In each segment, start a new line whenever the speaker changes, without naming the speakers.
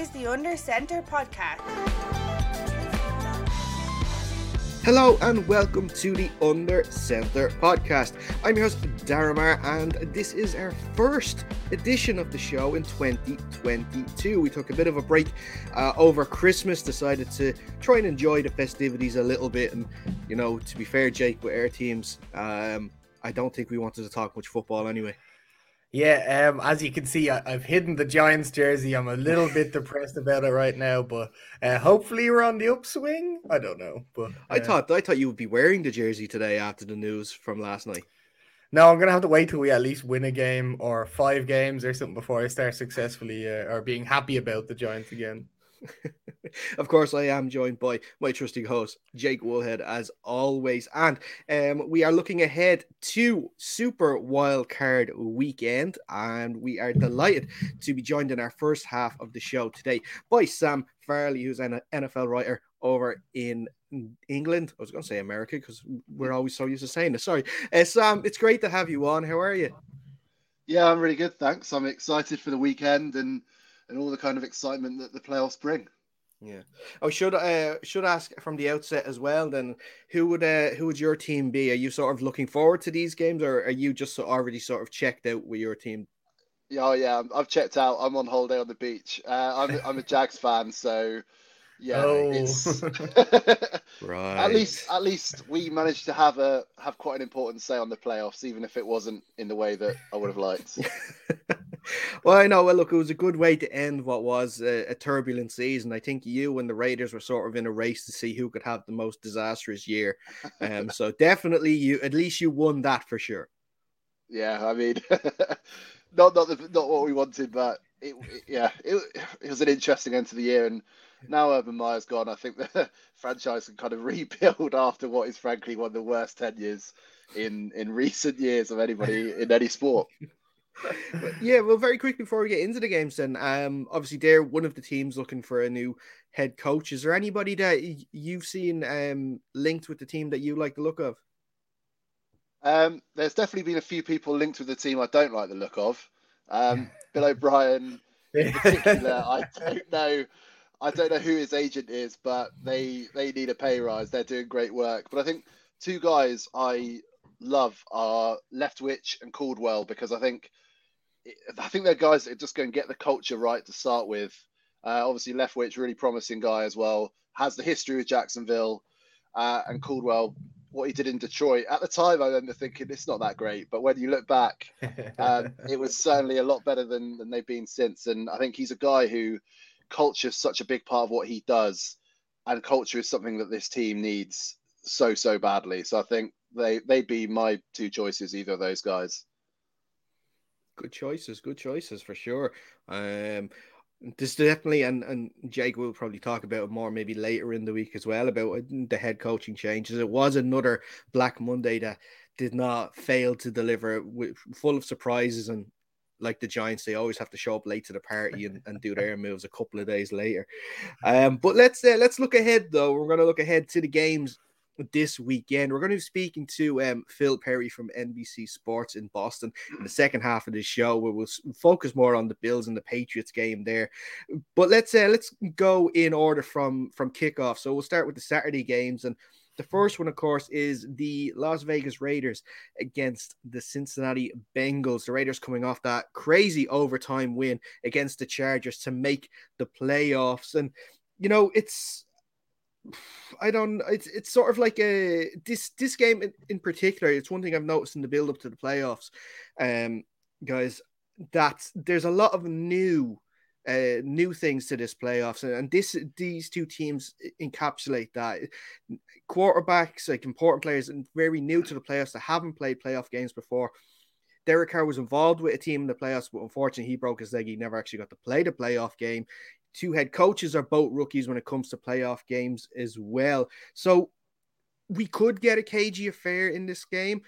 is the Under Center podcast.
Hello and welcome to the Under Center podcast. I'm your host, Daramar, and this is our first edition of the show in 2022. We took a bit of a break uh, over Christmas, decided to try and enjoy the festivities a little bit. And, you know, to be fair, Jake, with our teams, um, I don't think we wanted to talk much football anyway.
Yeah, um, as you can see, I, have hidden the Giants jersey. I'm a little bit depressed about it right now, but uh, hopefully we're on the upswing. I don't know, but uh,
I thought I thought you would be wearing the jersey today after the news from last night.
No, I'm gonna have to wait till we at least win a game or five games or something before I start successfully uh, or being happy about the Giants again.
of course, I am joined by my trusty host, Jake Woolhead, as always. And um, we are looking ahead to Super Wild Card Weekend. And we are delighted to be joined in our first half of the show today by Sam Farley, who's an NFL writer over in England. I was going to say America because we're always so used to saying it. Sorry. Uh, Sam, it's great to have you on. How are you?
Yeah, I'm really good. Thanks. I'm excited for the weekend and and all the kind of excitement that the playoffs bring.
Yeah. Oh, should uh should ask from the outset as well. Then, who would uh who would your team be? Are you sort of looking forward to these games, or are you just already sort of checked out with your team?
Yeah, oh, yeah, I've checked out. I'm on holiday on the beach. Uh, I'm I'm a Jags fan, so yeah, oh. it's right. At least at least we managed to have a have quite an important say on the playoffs, even if it wasn't in the way that I would have liked.
well, I know. Well, look, it was a good way to end what was a, a, turbulent season. I think you and the Raiders were sort of in a race to see who could have the most disastrous year. Um, so definitely, you at least you won that for sure.
Yeah, I mean, not not the, not what we wanted, but it, it, yeah, it, it was an interesting end to the year and now Urban Meyer's gone, I think the franchise can kind of rebuild after what is frankly one of the worst ten years in in recent years of anybody in any sport.
Yeah, well, very quickly before we get into the games, then, um, obviously they're one of the teams looking for a new head coach. Is there anybody that you've seen um linked with the team that you like the look of?
Um, there's definitely been a few people linked with the team I don't like the look of. Um, Bill O'Brien, in particular, I don't know I don't know who his agent is, but they they need a pay rise. They're doing great work. But I think two guys I love are Leftwich and Caldwell because I think I think they're guys that just go and get the culture right to start with. Uh, obviously, Leftwich, really promising guy as well, has the history with Jacksonville, uh, and Caldwell, what he did in Detroit. At the time, I remember thinking it's not that great, but when you look back, um, it was certainly a lot better than, than they've been since. And I think he's a guy who culture is such a big part of what he does, and culture is something that this team needs so so badly. So I think they they'd be my two choices, either of those guys.
Good choices, good choices for sure. Um, there's definitely, and and Jake will probably talk about it more maybe later in the week as well about the head coaching changes. It was another Black Monday that did not fail to deliver, with, full of surprises and like the Giants, they always have to show up late to the party and, and do their moves a couple of days later. Um, but let's uh, let's look ahead though. We're going to look ahead to the games this weekend. We're going to be speaking to um, Phil Perry from NBC Sports in Boston in the second half of the show, where we'll focus more on the Bills and the Patriots game there. But let's uh, let's go in order from from kickoff. So we'll start with the Saturday games and. The first one, of course, is the Las Vegas Raiders against the Cincinnati Bengals. The Raiders coming off that crazy overtime win against the Chargers to make the playoffs. And, you know, it's I don't. It's it's sort of like a this this game in, in particular. It's one thing I've noticed in the build up to the playoffs, um, guys. That there's a lot of new uh, new things to this playoffs, and this these two teams encapsulate that. Quarterbacks, like important players, and very new to the playoffs that haven't played playoff games before. Derek Carr was involved with a team in the playoffs, but unfortunately, he broke his leg. He never actually got to play the playoff game. Two head coaches are both rookies when it comes to playoff games as well. So we could get a cagey affair in this game,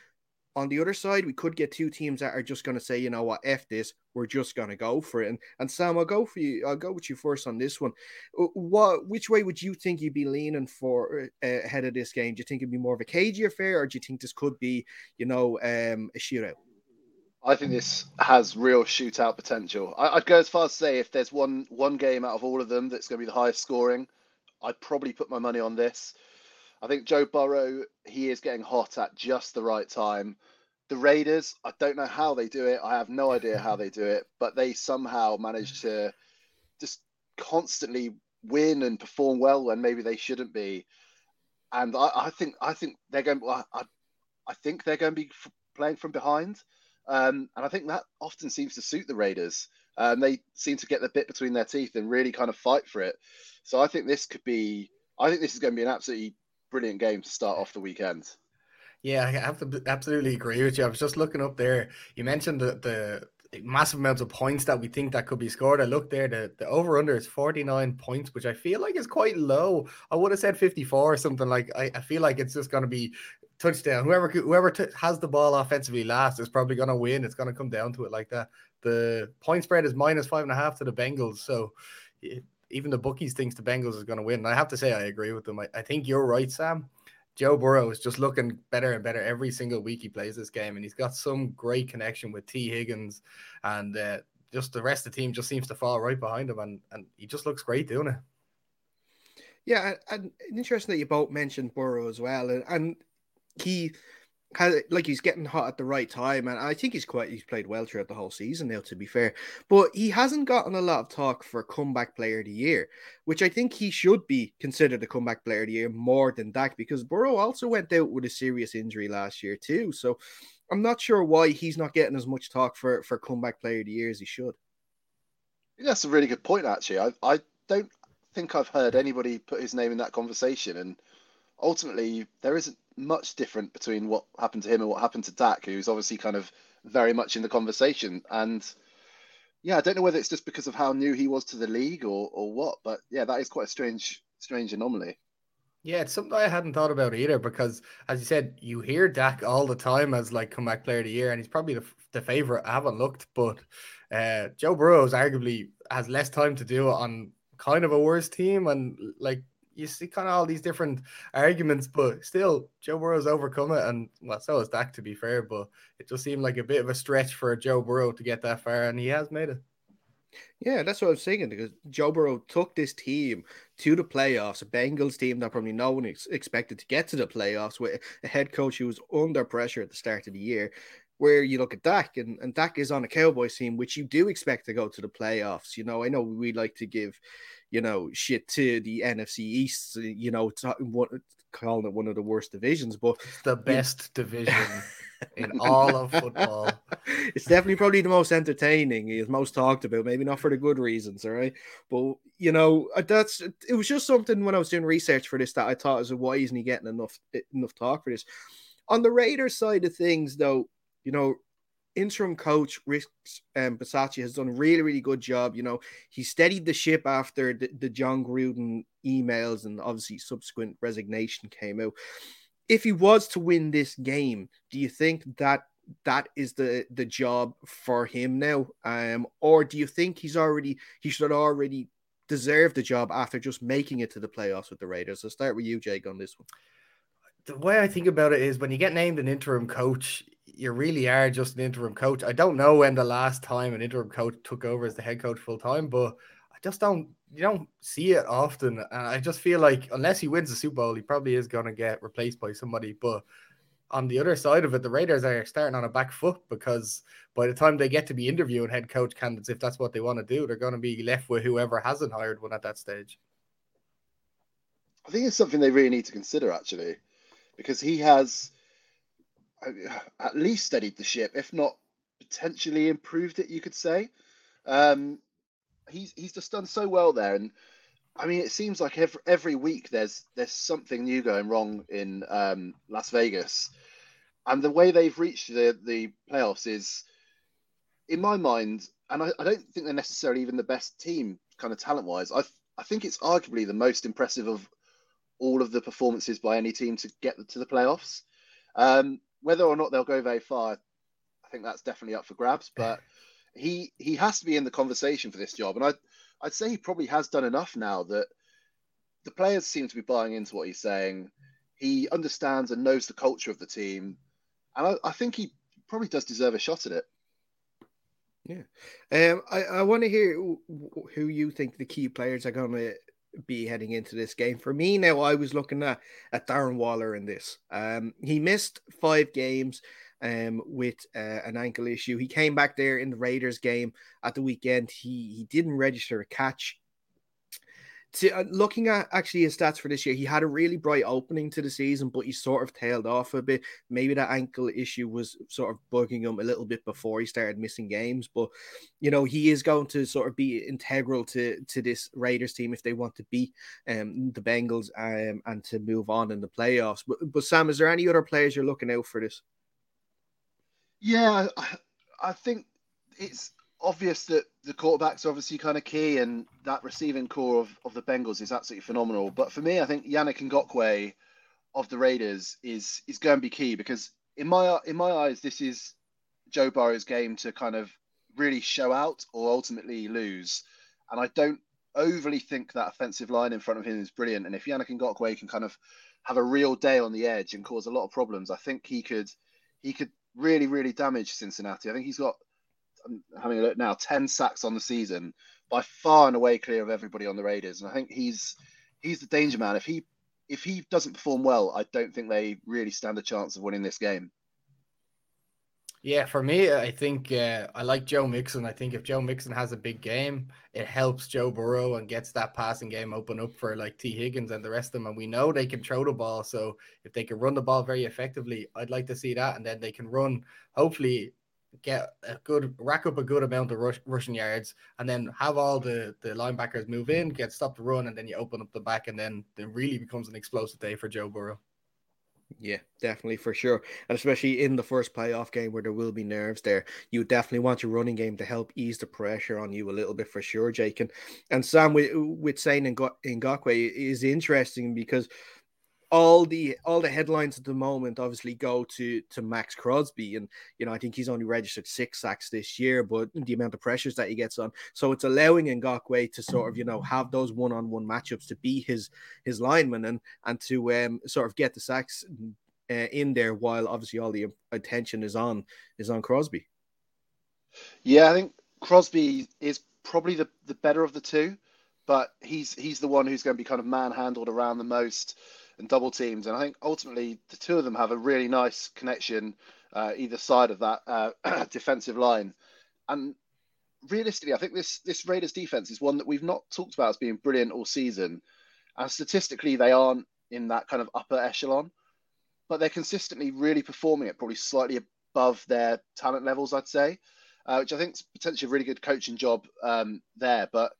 on the other side, we could get two teams that are just going to say, you know what, F this, we're just going to go for it. And, and Sam, I'll go for you. I'll go with you first on this one. Uh, what, which way would you think you'd be leaning for uh, ahead of this game? Do you think it'd be more of a cagey affair, or do you think this could be, you know, um, a shootout?
I think this has real shootout potential. I, would go as far as say if there's one one game out of all of them that's going to be the highest scoring, I'd probably put my money on this. I think Joe Burrow, he is getting hot at just the right time. The Raiders, I don't know how they do it. I have no idea how they do it, but they somehow manage to just constantly win and perform well when maybe they shouldn't be. And I, I think I think they're going. I, I think they're going to be playing from behind, um, and I think that often seems to suit the Raiders. Um, they seem to get the bit between their teeth and really kind of fight for it. So I think this could be. I think this is going to be an absolutely brilliant game to start off the weekend.
Yeah, I have to absolutely agree with you. I was just looking up there. You mentioned the, the massive amounts of points that we think that could be scored. I looked there, the, the over under is 49 points, which I feel like is quite low. I would have said 54 or something like I, I feel like it's just going to be touchdown. Whoever whoever t- has the ball offensively last is probably going to win. It's going to come down to it like that. The point spread is minus five and a half to the Bengals. So it, even the bookies thinks the Bengals is going to win. And I have to say, I agree with them. I, I think you're right, Sam. Joe Burrow is just looking better and better every single week he plays this game, and he's got some great connection with Tee Higgins, and uh, just the rest of the team just seems to fall right behind him, and and he just looks great doing it.
Yeah, and, and interesting that you both mentioned Burrow as well, and, and he like he's getting hot at the right time, and I think he's quite he's played well throughout the whole season now. To be fair, but he hasn't gotten a lot of talk for comeback player of the year, which I think he should be considered a comeback player of the year more than Dak because Burrow also went out with a serious injury last year too. So I'm not sure why he's not getting as much talk for for comeback player of the year as he should.
That's a really good point, actually. I I don't think I've heard anybody put his name in that conversation, and ultimately there isn't much different between what happened to him and what happened to Dak, who's obviously kind of very much in the conversation. And yeah, I don't know whether it's just because of how new he was to the league or or what, but yeah, that is quite a strange strange anomaly.
Yeah, it's something I hadn't thought about either because, as you said, you hear Dak all the time as like comeback player of the year, and he's probably the, the favorite. I haven't looked, but uh, Joe Burrows arguably has less time to do on kind of a worse team, and like you see kind of all these different arguments, but still, Joe Burrow's overcome it, and well, so has Dak to be fair. But it just seemed like a bit of a stretch for Joe Burrow to get that far, and he has made it.
Yeah, that's what I was saying because Joe Burrow took this team to the playoffs, a Bengals team that probably no one ex- expected to get to the playoffs with a head coach who was under pressure at the start of the year. Where you look at Dak, and, and Dak is on a Cowboys team, which you do expect to go to the playoffs. You know, I know we like to give you know, shit to the NFC East, you know, it's not what calling it one of the worst divisions, but
the best division in all of football.
It's definitely probably the most entertaining, it's most talked about, maybe not for the good reasons, all right. But you know, uh, that's it was just something when I was doing research for this that I thought was why isn't he getting enough enough talk for this? On the Raiders side of things, though, you know, interim coach Rick um, Bisaccia has done a really, really good job. You know, he steadied the ship after the, the Jon Gruden emails and obviously subsequent resignation came out. If he was to win this game, do you think that that is the the job for him now, um, or do you think he's already he should already deserve the job after just making it to the playoffs with the Raiders? I'll start with you, Jake, on this one.
The way I think about it is when you get named an interim coach, you really are just an interim coach. I don't know when the last time an interim coach took over as the head coach full time, but I just don't you don't see it often. And I just feel like unless he wins the Super Bowl, he probably is going to get replaced by somebody. But on the other side of it, the Raiders are starting on a back foot because by the time they get to be interviewing head coach candidates, if that's what they want to do, they're going to be left with whoever hasn't hired one at that stage.
I think it's something they really need to consider actually, because he has at least steadied the ship, if not potentially improved it. You could say. Um, he's he's just done so well there, and I mean, it seems like every every week there's there's something new going wrong in um, Las Vegas, and the way they've reached the the playoffs is, in my mind, and I, I don't think they're necessarily even the best team, kind of talent wise. I I think it's arguably the most impressive of all of the performances by any team to get to the playoffs. Um, whether or not they'll go very far, I think that's definitely up for grabs. But he he has to be in the conversation for this job, and I I'd say he probably has done enough now that the players seem to be buying into what he's saying. He understands and knows the culture of the team, and I, I think he probably does deserve a shot at it.
Yeah. Um, I, I want to hear who you think the key players are going to be heading into this game. For me now, I was looking at, at Darren Waller in this. Um, he missed five games um, with uh, an ankle issue. He came back there in the Raiders game at the weekend. He he didn't register a catch to, uh, looking at actually his stats for this year, he had a really bright opening to the season, but he sort of tailed off a bit. Maybe that ankle issue was sort of bugging him a little bit before he started missing games. But you know, he is going to sort of be integral to to this Raiders team if they want to beat um, the Bengals um, and to move on in the playoffs. But, but Sam, is there any other players you're looking out for this?
Yeah, I think it's obvious that the quarterbacks are obviously kind of key, and that receiving corps of, of the Bengals is absolutely phenomenal. But for me, I think Yannick Ngakoue of the Raiders is is going to be key because in my in my eyes, this is Joe Burrow's game to kind of really show out or ultimately lose. And I don't overly think that offensive line in front of him is brilliant. And if Yannick Ngakoue can kind of have a real day on the edge and cause a lot of problems, I think he could he could really really damage Cincinnati. I think he's got I'm having a look now, 10 sacks on the season, by far and away clear of everybody on the Raiders. And I think he's he's the danger man. If he if he doesn't perform well, I don't think they really stand a chance of winning this game.
Yeah, for me, I think uh, I like Joe Mixon. I think if Joe Mixon has a big game, it helps Joe Burrow and gets that passing game open up for like Tee Higgins and the rest of them. And we know they can throw the ball. So if they can run the ball very effectively, I'd like to see that. And then they can run, hopefully, get a good rack up a good amount of rush, rushing yards, and then have all the the linebackers move in, get stopped the run, and then you open up the back, and then it really becomes an explosive day for Joe Burrow.
Yeah, definitely for sure, and especially in the first playoff game where there will be nerves there, you definitely want your running game to help ease the pressure on you a little bit for sure, Jake. And, and Sam with with saying in Ngakoue is interesting because all the all the headlines at the moment obviously go to to Maxx Crosby, and you know I think he's only registered six sacks this year, but the amount of pressures that he gets on, so it's allowing Ngakoue to sort of you know have those one on one matchups to be his his lineman and and to um, sort of get the sacks uh, in there while obviously all the attention is on is on Crosby.
Yeah, I think Crosby is probably the the better of the two, but he's he's the one who's going to be kind of manhandled around the most and double teams. And I think ultimately the two of them have a really nice connection uh, either side of that uh, defensive line. And realistically, I think this this Raiders defense is one that we've not talked about as being brilliant all season. And statistically, they aren't in that kind of upper echelon, but they're consistently really performing at probably slightly above their talent levels, I'd say, uh, which I think is potentially a really good coaching job um, there. But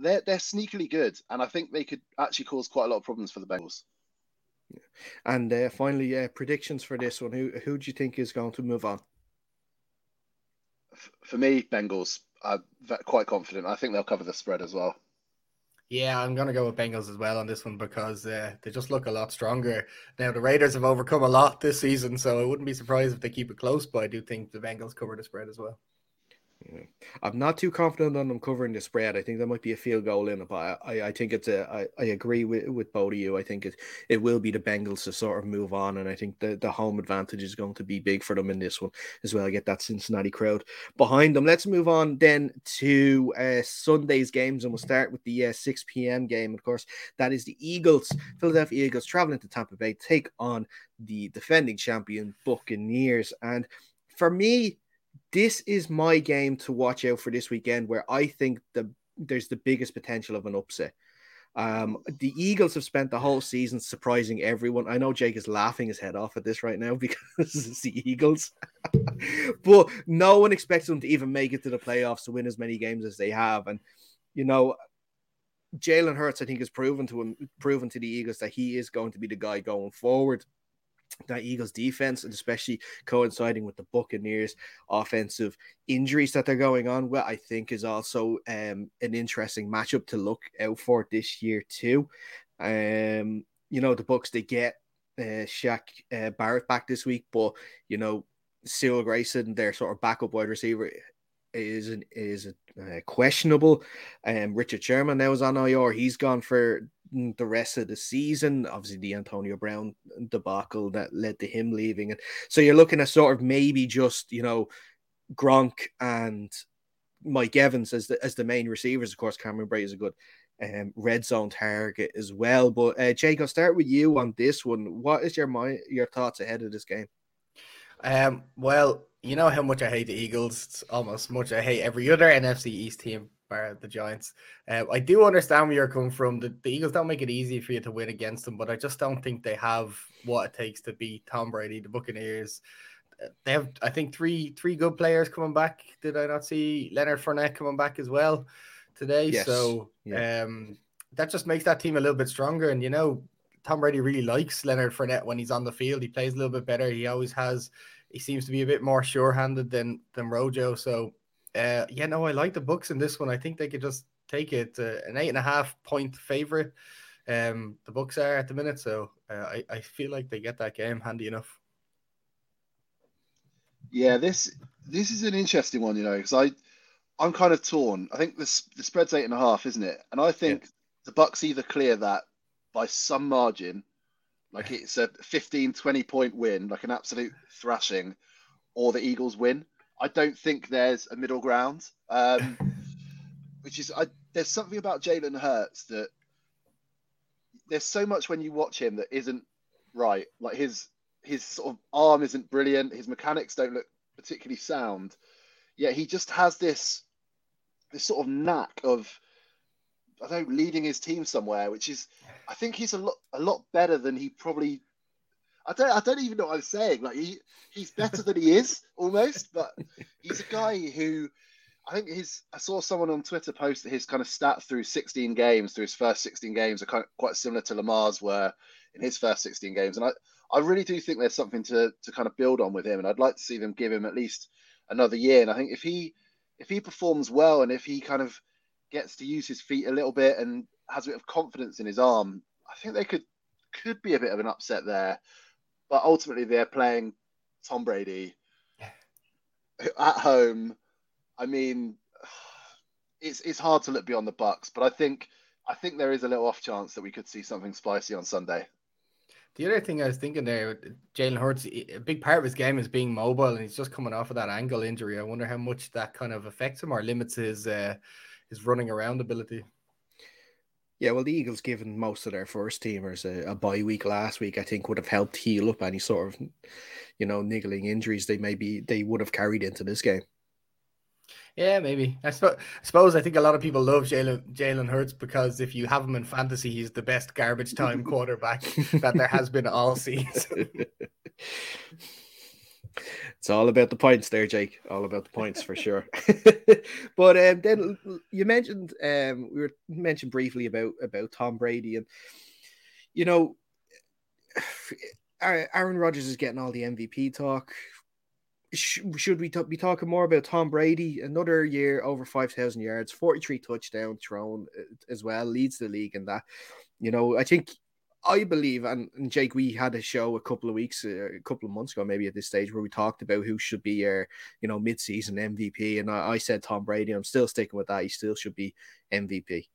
they're they're sneakily good, and I think they could actually cause quite a lot of problems for the Bengals.
And uh, finally, uh, predictions for this one. Who who do you think is going to move on?
For me, Bengals. I'm quite confident. I think they'll cover the spread as well.
Yeah, I'm going to go with Bengals as well on this one because uh, they just look a lot stronger. Now, the Raiders have overcome a lot this season, so I wouldn't be surprised if they keep it close, but I do think the Bengals cover the spread as well.
I'm not too confident on them covering the spread. I think there might be a field goal in it, but I, I think it's a. I, I agree with, with both of you. I think it it will be the Bengals to sort of move on, and I think the, the home advantage is going to be big for them in this one as well. I get that Cincinnati crowd behind them. Let's move on then to uh, Sunday's games, and we'll start with the uh, 6 p.m. game. Of course, that is the Eagles, Philadelphia Eagles, traveling to Tampa Bay, take on the defending champion Buccaneers, and for me this is my game to watch out for this weekend where I think the there's the biggest potential of an upset. Um, the Eagles have spent the whole season surprising everyone. I know Jake is laughing his head off at this right now because it's the Eagles, but no one expects them to even make it to the playoffs to win as many games as they have. And you know, Jalen Hurts, I think, has proven to him, proven to the Eagles that he is going to be the guy going forward that Eagles defense, and especially coinciding with the Buccaneers offensive injuries that they're going on, well, I think is also um, an interesting matchup to look out for this year too. Um, you know, the Bucs they get uh, Shaq uh, Barrett back this week, but you know, Cyril Grayson, their sort of backup wide receiver, is an, is uh, questionable. Um, Richard Sherman now is on IR. He's gone for the rest of the season. Obviously, the Antonio Brown debacle that led to him leaving, and so you're looking at sort of maybe just you know Gronk and Mike Evans as the as the main receivers. Of course, Cameron Brate is a good um, red zone target as well. But uh, Jake, I'll start with you on this one. What is your mind, your thoughts ahead of this game?
Um, well, you know how much I hate the Eagles. It's almost much I hate every other NFC East team, bar the Giants. Uh, I do understand where you're coming from. The, the Eagles don't make it easy for you to win against them, but I just don't think they have what it takes to beat Tom Brady, the Buccaneers. Uh, they have, I think, three three good players coming back. Did I not see Leonard Fournette coming back as well today? Yes. So yeah. um, that just makes that team a little bit stronger. And you know, Tom Brady really likes Leonard Fournette when he's on the field. He plays a little bit better. He always has. He seems to be a bit more sure-handed than than Rojo. So, uh, yeah, no, I like the Bucs in this one. I think they could just take it. Uh, an eight and a half point favorite. Um, the Bucs are at the minute, so uh, I I feel like they get that game handy enough.
Yeah, this this is an interesting one, you know, because I I'm kind of torn. I think this the spread's eight and a half, isn't it? And I think yeah. the Bucs either clear that by some margin, like it's a 15, 20 point win, like an absolute thrashing, or the Eagles win. I don't think there's a middle ground. Um, which is, I, there's something about Jalen Hurts that there's so much when you watch him that isn't right. Like his his sort of arm isn't brilliant. His mechanics don't look particularly sound. Yet he just has this this sort of knack of I don't know, leading his team somewhere, which is, I think he's a lot a lot better than he probably. I don't I don't even know what I'm saying. Like he he's better than he is almost, but he's a guy who. I think his. I saw someone on Twitter post that his kind of stats through 16 games, through his first 16 games, are kind of quite similar to Lamar's were in his first 16 games, and I, I really do think there's something to to kind of build on with him, and I'd like to see them give him at least another year. And I think if he if he performs well, and if he kind of gets to use his feet a little bit and has a bit of confidence in his arm, I think they could could be a bit of an upset there. But ultimately, they're playing Tom Brady at home. I mean, it's it's hard to look beyond the Bucs, but I think I think there is a little off chance that we could see something spicy on Sunday.
The other thing I was thinking there, Jalen Hurts, a big part of his game is being mobile, and he's just coming off of that ankle injury. I wonder how much that kind of affects him or limits his uh, his running around ability.
Yeah, well, the Eagles, given most of their first teamers a, a bye week last week, I think would have helped heal up any sort of, you know, niggling injuries they maybe they would have carried into this game.
Yeah, maybe. I, sp- I suppose I think a lot of people love Jalen Jalen Hurts because if you have him in fantasy, he's the best garbage time quarterback that there has been all season.
it's all about the points there, Jake. All about the points for sure. but um, then you mentioned um, we were mentioned briefly about about Tom Brady, and you know, Aaron Rodgers is getting all the MVP talk. Should we be talking more about Tom Brady? Another year over five thousand yards, forty three touchdown thrown uh, as well, leads the league in that. You know, I think I believe, and, and, Jake, we had a show a couple of weeks, uh, a couple of months ago, maybe at this stage, where we talked about who should be your, you know, mid-season MVP, and I, I said Tom Brady. I'm still sticking with that. He still should be MVP.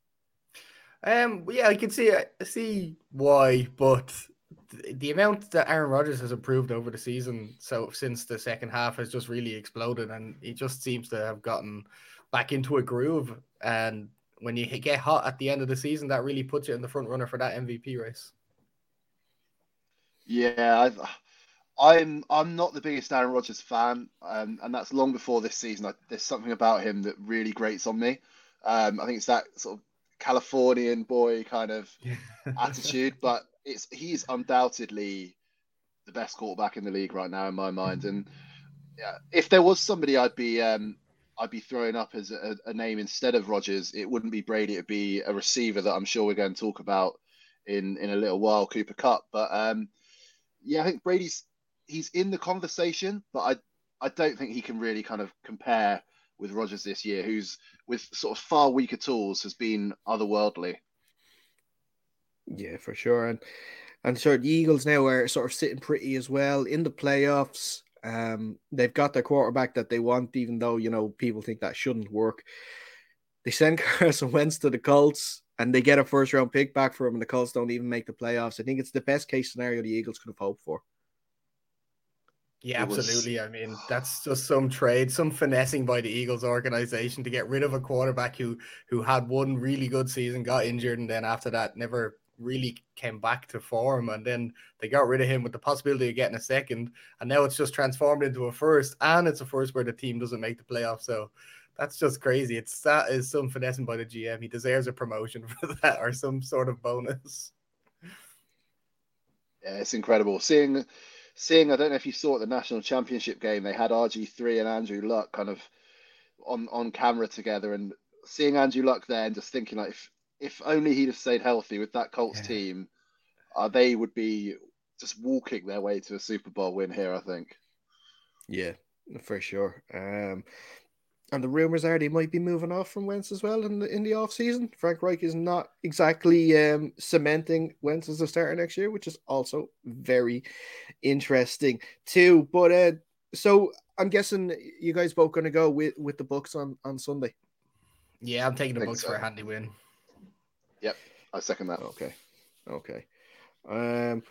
Um, yeah, I can see uh, see why, but the amount that Aaron Rodgers has improved over the season, so since the second half, has just really exploded, and he just seems to have gotten back into a groove. And when you get hot at the end of the season, that really puts you in the front runner for that MVP race.
Yeah, i am I'm, I'm not the biggest Aaron Rodgers fan, um, and that's long before this season. I, there's something about him that really grates on me. Um, I think it's that sort of Californian boy kind of attitude, but it's he's undoubtedly the best quarterback in the league right now in my mind. And yeah, if there was somebody I'd be um, I'd be throwing up as a, a, name instead of Rodgers, it wouldn't be Brady. It'd be a receiver that I'm sure we're going to talk about in in a little while, Cooper Kupp. But um, yeah, I think Brady's he's in the conversation, but I I don't think he can really kind of compare with Rodgers this year, who's with sort of far weaker tools has been otherworldly.
Yeah, for sure, and and sure the Eagles now are sort of sitting pretty as well in the playoffs. Um, they've got their quarterback that they want, even though you know people think that shouldn't work. They send Carson Wentz to the Colts and they get a first round pick back for him, and the Colts don't even make the playoffs. I think it's the best case scenario the Eagles could have hoped for.
Yeah, absolutely. Was... I mean, that's just some trade, some finessing by the Eagles organization to get rid of a quarterback who who had one really good season, got injured, and then after that never really came back to form. And then they got rid of him with the possibility of getting a second, and now it's just transformed into a first, and it's a first where the team doesn't make the playoffs. So that's just crazy. It's that is some finessing by the GM. He deserves a promotion for that or some sort of bonus.
Yeah, it's incredible seeing seeing. I don't know if you saw at the national championship game, they had RG three and Andrew Luck kind of on on camera together, and seeing Andrew Luck there and just thinking like if if only he'd have stayed healthy with that Colts yeah. team, uh, they would be just walking their way to a Super Bowl win here. I think.
Yeah, for sure. Um, and the rumors are they might be moving off from Wentz as well in the in the off season. Frank Reich is not exactly um, cementing Wentz as a starter next year, which is also very interesting too. But uh, so I'm guessing you guys both going to go with with the Bucs on on Sunday.
Yeah, I'm taking the Bucs so. for a handy win.
Yep, I second that.
Okay, okay. Um,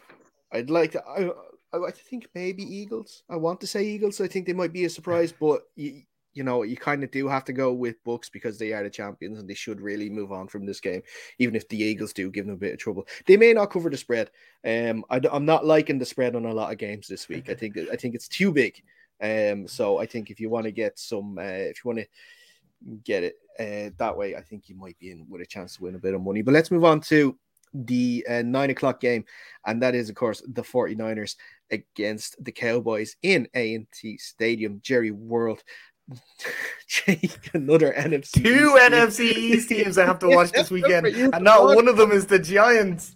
I'd like to. I, I think maybe Eagles. I want to say Eagles. I think they might be a surprise, but you, you know, you kind of do have to go with Bucs because they are the champions and they should really move on from this game, even if the Eagles do give them a bit of trouble. They may not cover the spread. Um, I, am not liking the spread on a lot of games this week. I think I think it's too big. Um, so I think if you want to get some, uh, if you want to get it uh, that way, I think you might be in with a chance to win a bit of money. But let's move on to the uh, nine o'clock game, and that is, of course, the 49ers against the Cowboys in AT&T Stadium. Jerry World Jake, another NFC.
Two NFC East teams I have to watch this weekend, and not one of them is the Giants.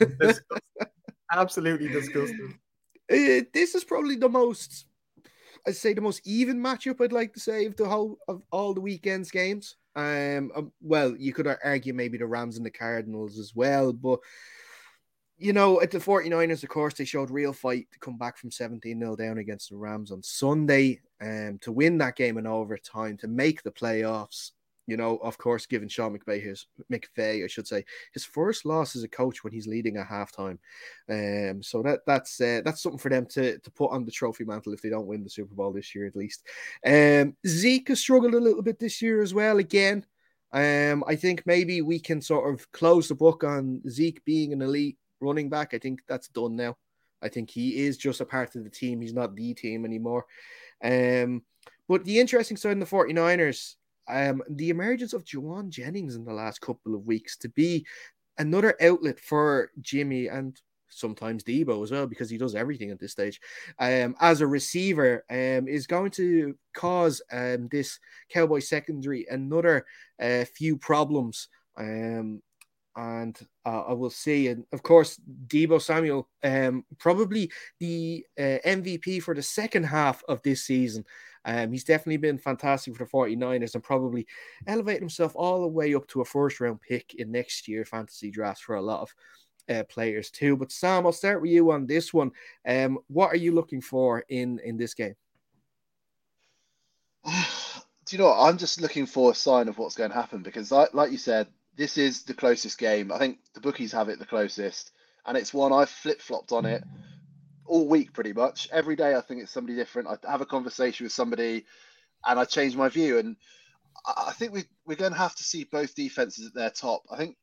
Absolutely disgusting.
Uh, this is probably the most, I'd say, the most even matchup. I'd like to say of the whole of all the weekends games. Um, um well, you could argue maybe the Rams and the Cardinals as well, but you know, at the 49ers, of course, they showed real fight to come back from 17 0 down against the Rams on Sunday um, to win that game in overtime, to make the playoffs. You know, of course, given Sean McVay his McVay, I should say, his first loss as a coach when he's leading at halftime. Um, so that that's uh, that's something for them to to put on the trophy mantle if they don't win the Super Bowl this year, at least. Um, Zeke has struggled a little bit this year as well. Again, um, I think maybe we can sort of close the book on Zeke being an elite running back. I think that's done now. I think he is just a part of the team. He's not the team anymore. Um, but the interesting side in the 49ers, um, the emergence of Jauan Jennings in the last couple of weeks to be another outlet for Jimmy and sometimes Deebo as well, because he does everything at this stage. Um, as a receiver, um, is going to cause um this Cowboy secondary another uh, few problems. Um, and uh, I will see. And of course, Deebo Samuel, um, probably the uh, MVP for the second half of this season. Um, he's definitely been fantastic for the 49ers and probably elevate himself all the way up to a first round pick in next year fantasy drafts for a lot of uh, players too. But Sam, I'll start with you on this one. Um, what are you looking for in in this game?
Do you know what? I'm just looking for a sign of what's going to happen because, like, like you said, this is the closest game. I think the bookies have it the closest, and it's one I've flip flopped on it all week pretty much. Every day I think it's somebody different. I have a conversation with somebody, and I change my view. And I think we we're going to have to see both defenses at their top. I think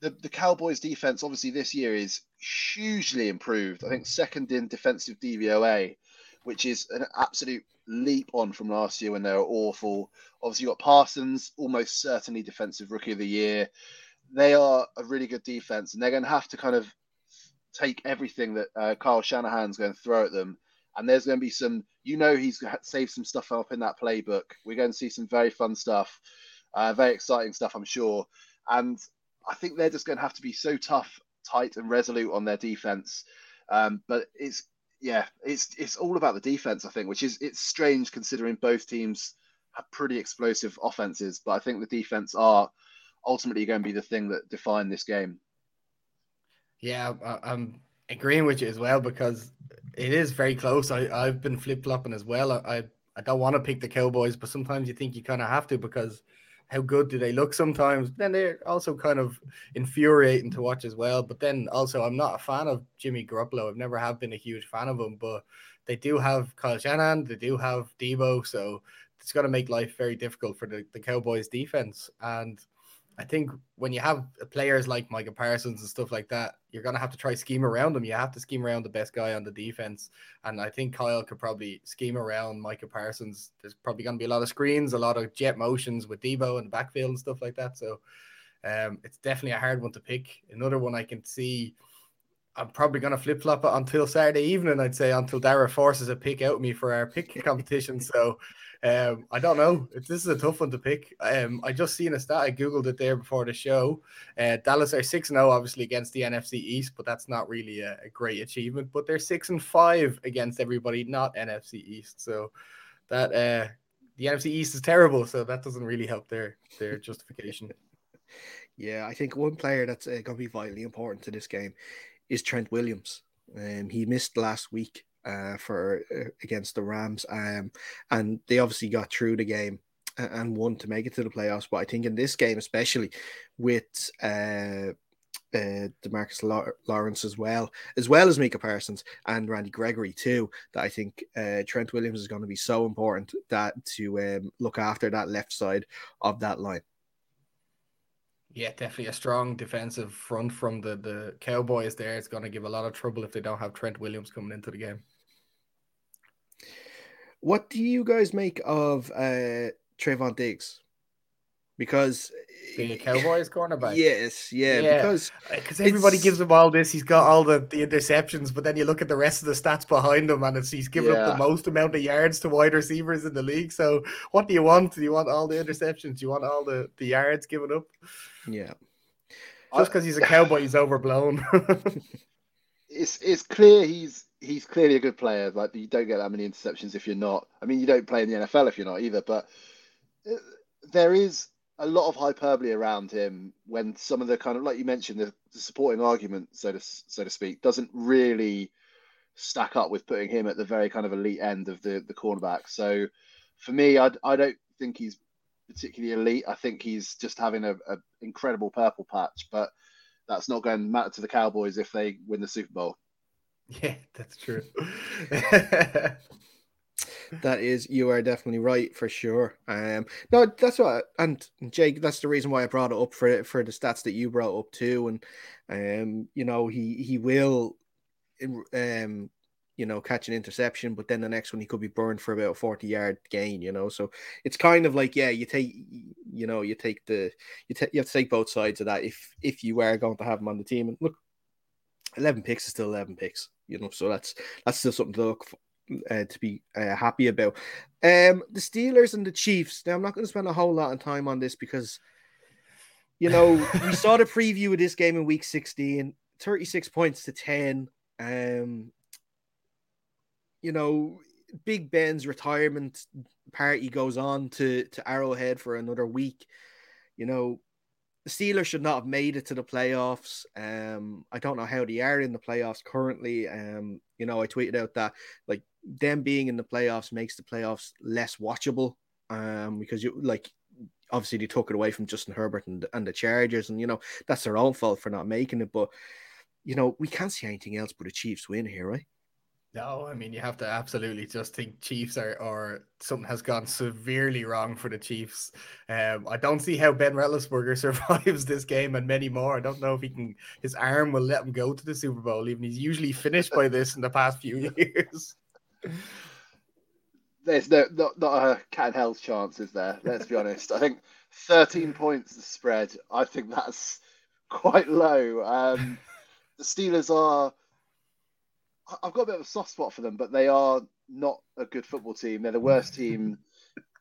the the Cowboys defense obviously this year is hugely improved. I think second in defensive DVOA, which is an absolute leap on from last year when they were awful. Obviously, you got Parsons, almost certainly defensive rookie of the year. They are a really good defense, and they're going to have to kind of take everything that uh, Kyle Shanahan's going to throw at them. And there's going to be some, you know, he's saved some stuff up in that playbook. We're going to see some very fun stuff, uh, very exciting stuff, I'm sure. And I think they're just going to have to be so tough, tight, and resolute on their defense. Um, but it's yeah, it's it's all about the defense, I think, which is it's strange considering both teams have pretty explosive offenses, but I think the defense are ultimately going to be the thing that define this game.
Yeah, I'm agreeing with you as well because it is very close. I, I've been flip flopping as well. I, I don't want to pick the Cowboys, but sometimes you think you kind of have to because how good do they look sometimes? Then they're also kind of infuriating to watch as well. But then also, I'm not a fan of Jimmy Garoppolo. I've never have been a huge fan of him, but they do have Kyle Shanahan, they do have Deebo, so it's going to make life very difficult for the, the Cowboys defense. And I think when you have players like Micah Parsons and stuff like that, you're going to have to try scheme around them. You have to scheme around the best guy on the defense. And I think Kyle could probably scheme around Micah Parsons. There's probably going to be a lot of screens, a lot of jet motions with Deebo in the backfield and stuff like that. So um, it's definitely a hard one to pick. Another one I can see. I'm probably going to flip flop it until Saturday evening, I'd say, until Dara forces a pick out me for our pick competition. So um, I don't know. If this is a tough one to pick. Um, I just seen a stat. I googled it there before the show. Uh, Dallas are six and zero, oh, obviously against the NFC East, but that's not really a, a, great achievement. But they're six and five against everybody not NFC East. So that uh, the NFC East is terrible. So that doesn't really help their their justification.
Yeah, I think one player that's uh, going to be vitally important to this game is Trent Williams. Um, he missed last week uh, for uh, against the Rams, um, and they obviously got through the game and won to make it to the playoffs. But I think in this game, especially with uh, uh, Demarcus Lawrence as well, as well as Micah Parsons and Randy Gregory too. That I think uh, Trent Williams is going to be so important that to um, look after that left side of that line.
Yeah, definitely a strong defensive front from the the Cowboys. There, it's going to give a lot of trouble if they don't have Trent Williams coming into the game.
What do you guys make of uh Trevon Diggs? Because
the Cowboys cornerback.
Yes, yeah, yeah. because
because everybody gives him all this. He's got all the, the interceptions, but then you look at the rest of the stats behind him, and it's he's given yeah. up the most amount of yards to wide receivers in the league. So, what do you want? Do you want all the interceptions? Do you want all the the yards given up?
Yeah,
just because he's a cowboy, he's overblown.
it's it's clear he's he's clearly a good player. Like you don't get that many interceptions if you're not. I mean, you don't play in the NFL if you're not either. But uh, there is a lot of hyperbole around him when some of the kind of like you mentioned the, the supporting argument, so to so to speak, doesn't really stack up with putting him at the very kind of elite end of the the cornerback. So for me, I I don't think he's particularly elite. I think he's just having a, a incredible purple patch, but that's not going to matter to the Cowboys if they win the Super Bowl.
Yeah, that's true.
that is, you are definitely right for sure. Um, no, that's what, and Jake, that's the reason why I brought it up for for the stats that you brought up too, and um, you know, he he will, um, you know, catch an interception, but then the next one he could be burned for about a 40 yard gain, you know. So it's kind of like, yeah, you take, you know, you take the, you, take you have to take both sides of that if if you are going to have him on the team. And look, 11 picks is still 11 picks, you know, so that's that's still something to look for, uh, to be uh, happy about. Um, the Steelers and the Chiefs. Now, I'm not going to spend a whole lot of time on this because, you know, we saw the preview of this game in Week 16, 36 points to 10. Um, you know, Big Ben's retirement party goes on to to Arrowhead for another week. You know, the Steelers should not have made it to the playoffs. Um, I don't know how they are in the playoffs currently. Um, you know, I tweeted out that like them being in the playoffs makes the playoffs less watchable. Um, because you like obviously they took it away from Justin Herbert and, and the Chargers, and you know that's their own fault for not making it. But you know we can't see anything else but a Chiefs win here, right?
No, I mean you have to absolutely just think Chiefs are or something has gone severely wrong for the Chiefs. Um, I don't see how Ben Roethlisberger survives this game and many more. I don't know if he can. His arm will let him go to the Super Bowl. Even he's usually finished by this in the past few years.
There's no not, not a can hell's chance, is there? Let's be honest. I think 13 points the spread. I think that's quite low. Um, the Steelers are I've got a bit of a soft spot for them, but they are not a good football team. They're the worst team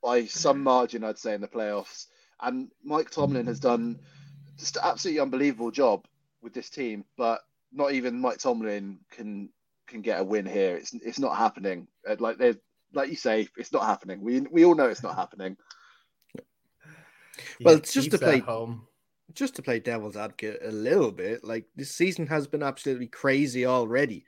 by some margin, I'd say, in the playoffs. And Mike Tomlin has done just an absolutely unbelievable job with this team, but not even Mike Tomlin can can get a win here. It's it's not happening. Uh, like they like you say, it's not happening. We we all know it's not happening.
Well, it's just to play home. Just to play devil's advocate a little bit, like this season has been absolutely crazy already.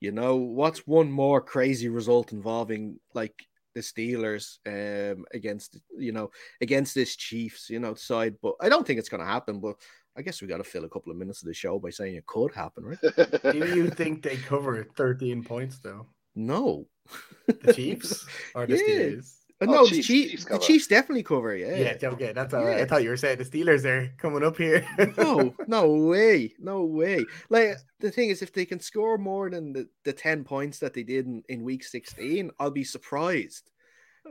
You know, what's one more crazy result involving like the Steelers um against you know against this Chiefs you know side? But I don't think it's going to happen. But I guess we got to fill a couple of minutes of the show by saying it could happen, right?
Do you think they cover 13 points though?
No.
The Chiefs or the
Yeah.
Steelers?
Uh,
Oh,
no,
Chiefs-
the, Chiefs,
Chiefs
the. Chiefs definitely cover. Yeah.
Yeah, okay, that's all right. I thought you were saying the Steelers are coming up here.
no, no way, no way. Like the thing is, if they can score more than the, the ten points that they did in, in week sixteen, I'll be surprised.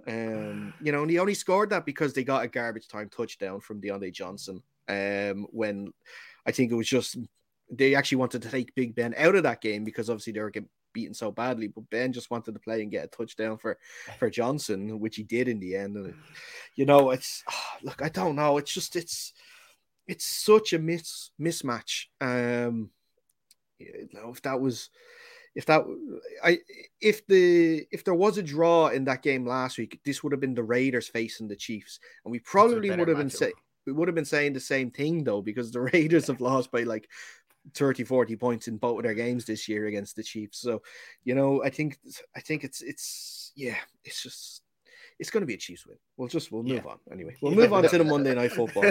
Um, you know, and he only scored that because they got a garbage time touchdown from Deontay Johnson. Um, when I think it was just they actually wanted to take Big Ben out of that game because obviously they were getting beaten so badly, but Ben just wanted to play and get a touchdown for for Johnson, which he did in the end. And you know, it's look, I don't know. It's just it's it's such a mis mismatch. Um, you know, if that was if that I if the if there was a draw in that game last week, this would have been the Raiders facing the Chiefs, and we probably would have been say we would have been saying the same thing though, because the Raiders have lost by like 30 40 points in both of their games this year against the Chiefs. So, you know, I think I think it's it's yeah, it's just it's going to be a Chiefs win. We'll just we'll move
Yeah.
on anyway. We'll move on to the Monday night football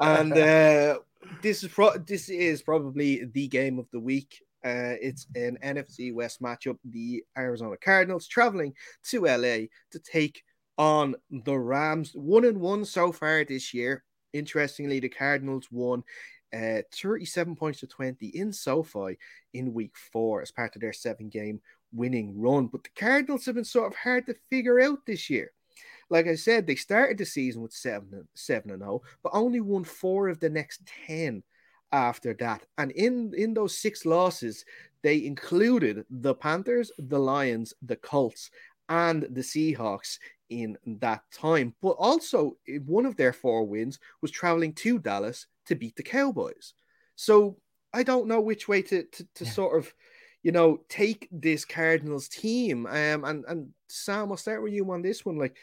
and uh, this is pro- this is probably the game of the week. Uh, it's an NFC West matchup. The Arizona Cardinals traveling to LA to take on the Rams. One and one so far this year. Interestingly, the Cardinals won uh, 37 points to 20 in SoFi in week four as part of their seven game winning run. But the Cardinals have been sort of hard to figure out this year like I said, they started the season with seven and seven and zero, but only won four of the next ten after that. And in in those six losses, they included the Panthers, the Lions, the Colts, and the Seahawks in that time. But also, one of their four wins was traveling to Dallas to beat the Cowboys. So I don't know which way to to, to
Yeah.
sort of. You know, take this Cardinals team, um, and and Sam, I'll start with you on this one. Like,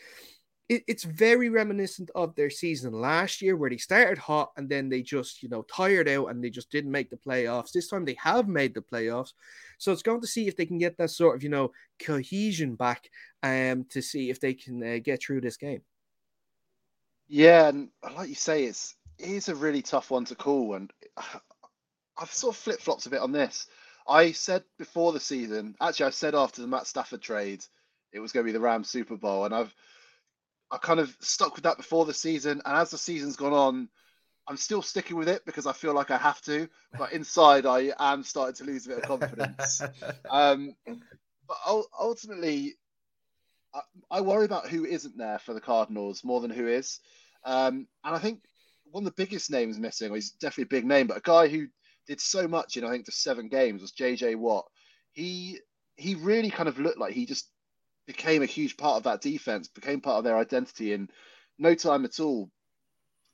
it, it's very reminiscent of their season last year where they started hot and then they just you know tired out and they just didn't make the playoffs this time they have made the playoffs so it's going to see if they can get that sort of you know cohesion back um to see if they can uh, get through this game
Yeah, and like you say, it's it is a really tough one to call, and I've sort of flip flopped a bit on this. I said before the season, actually, I said after the Matt Stafford trade, it was going to be the Rams Super Bowl, and I've I kind of stuck with that before the season, and as the season's gone on, I'm still sticking with it because I feel like I have to, but inside I am starting to lose a bit of confidence. Um, but ultimately, I, I worry about who isn't there for the Cardinals more than who is. Um, and I think one of the biggest names missing, or he's definitely a big name, but a guy who did so much in I think just seven games was JJ Watt. He he really kind of looked like he just became a huge part of that defense, became part of their identity in no time at all.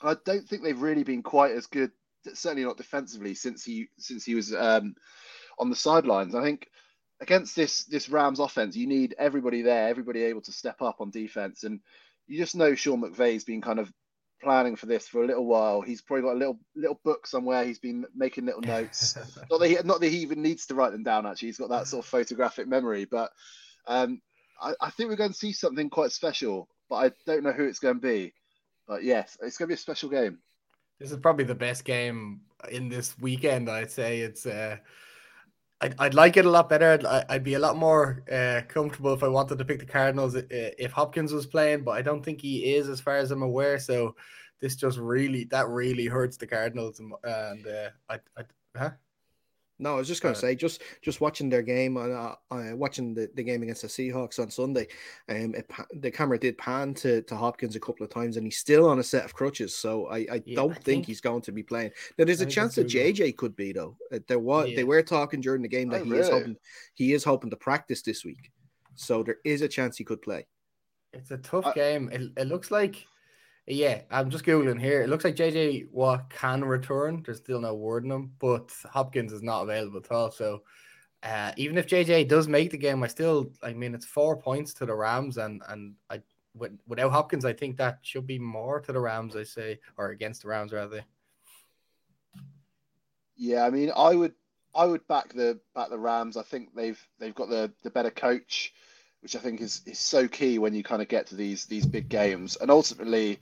I don't think they've really been quite as good, certainly not defensively, since he since he was um, on the sidelines. I think against this this Rams offense, you need everybody there, everybody able to step up on defense, and you just know Sean McVay's been kind of planning for this for a little while. He's probably got a little little book somewhere. He's been making little notes. not that he not that he even needs to write them down. Actually, he's got that sort of photographic memory. But um, I, I think we're going to see something quite special. But I don't know who it's going to be. But yes, it's going to be a special game.
This is probably the best game in this weekend. I'd say it's. Uh, I'd, I'd like it a lot better. I'd, I'd be a lot more uh, comfortable if I wanted to pick the Cardinals uh, if Hopkins was playing, but I don't think he is, as far as I'm aware. So this just really that really hurts the Cardinals, and, and uh, I, I, huh?
No, I was just going to say, just just watching their game, uh, uh, watching the, the game against the Seahawks on Sunday, um, it, the camera did pan to, to Hopkins a couple of times, and he's still on a set of crutches. So I, I
Yeah,
don't
I
think,
think-
he's going to be playing. Now, there's
I
a chance that. JJ could be though. Uh, There was
Yeah.
they were talking during the game that
Oh,
he is hoping he is hoping to practice this week, so there is a chance he could play.
It's a tough game. It, it looks like, yeah, I'm just googling here. It looks like JJ Watt can return. There's still no word on him, but Hopkins is not available at all. So, uh, even if JJ does make the game, I still, I mean, it's four points to the Rams, and and I with, without Hopkins, I think that should be more to the Rams. I say, or against the Rams rather.
Yeah, I mean, I would I would back the back the Rams. I think they've they've got the the better coach, which I think is is so key when you kind of get to these these big games. And ultimately,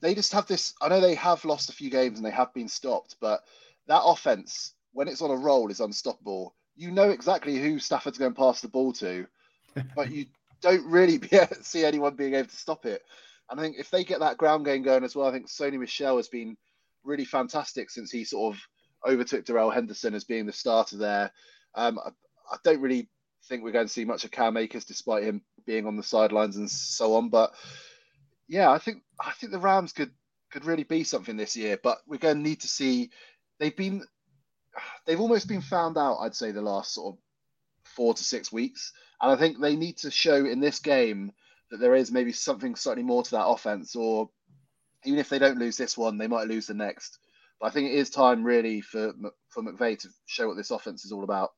they just have this. I know they have lost a few games and they have been stopped, but that offense, when it's on a roll, is unstoppable. you know exactly who Stafford's going to pass the ball to, but you don't really be see anyone being able to stop it. And I think if they get that ground game going as well, I think Sony Michel has been really fantastic since he sort of overtook Darrell Henderson as being the starter there. Um, I, I, don't really think we're going to see much of Cam Akers despite him being on the sidelines and so on. But yeah, I think I think the Rams could could really be something this year. But we're going to need to see. They've been they've almost been found out. I'd say the last sort of four to six weeks, and I think they need to show in this game that there is maybe something slightly more to that offense, or even if they don't lose this one, they might lose the next. But I think it is time really for for McVay to show what this offense is all about.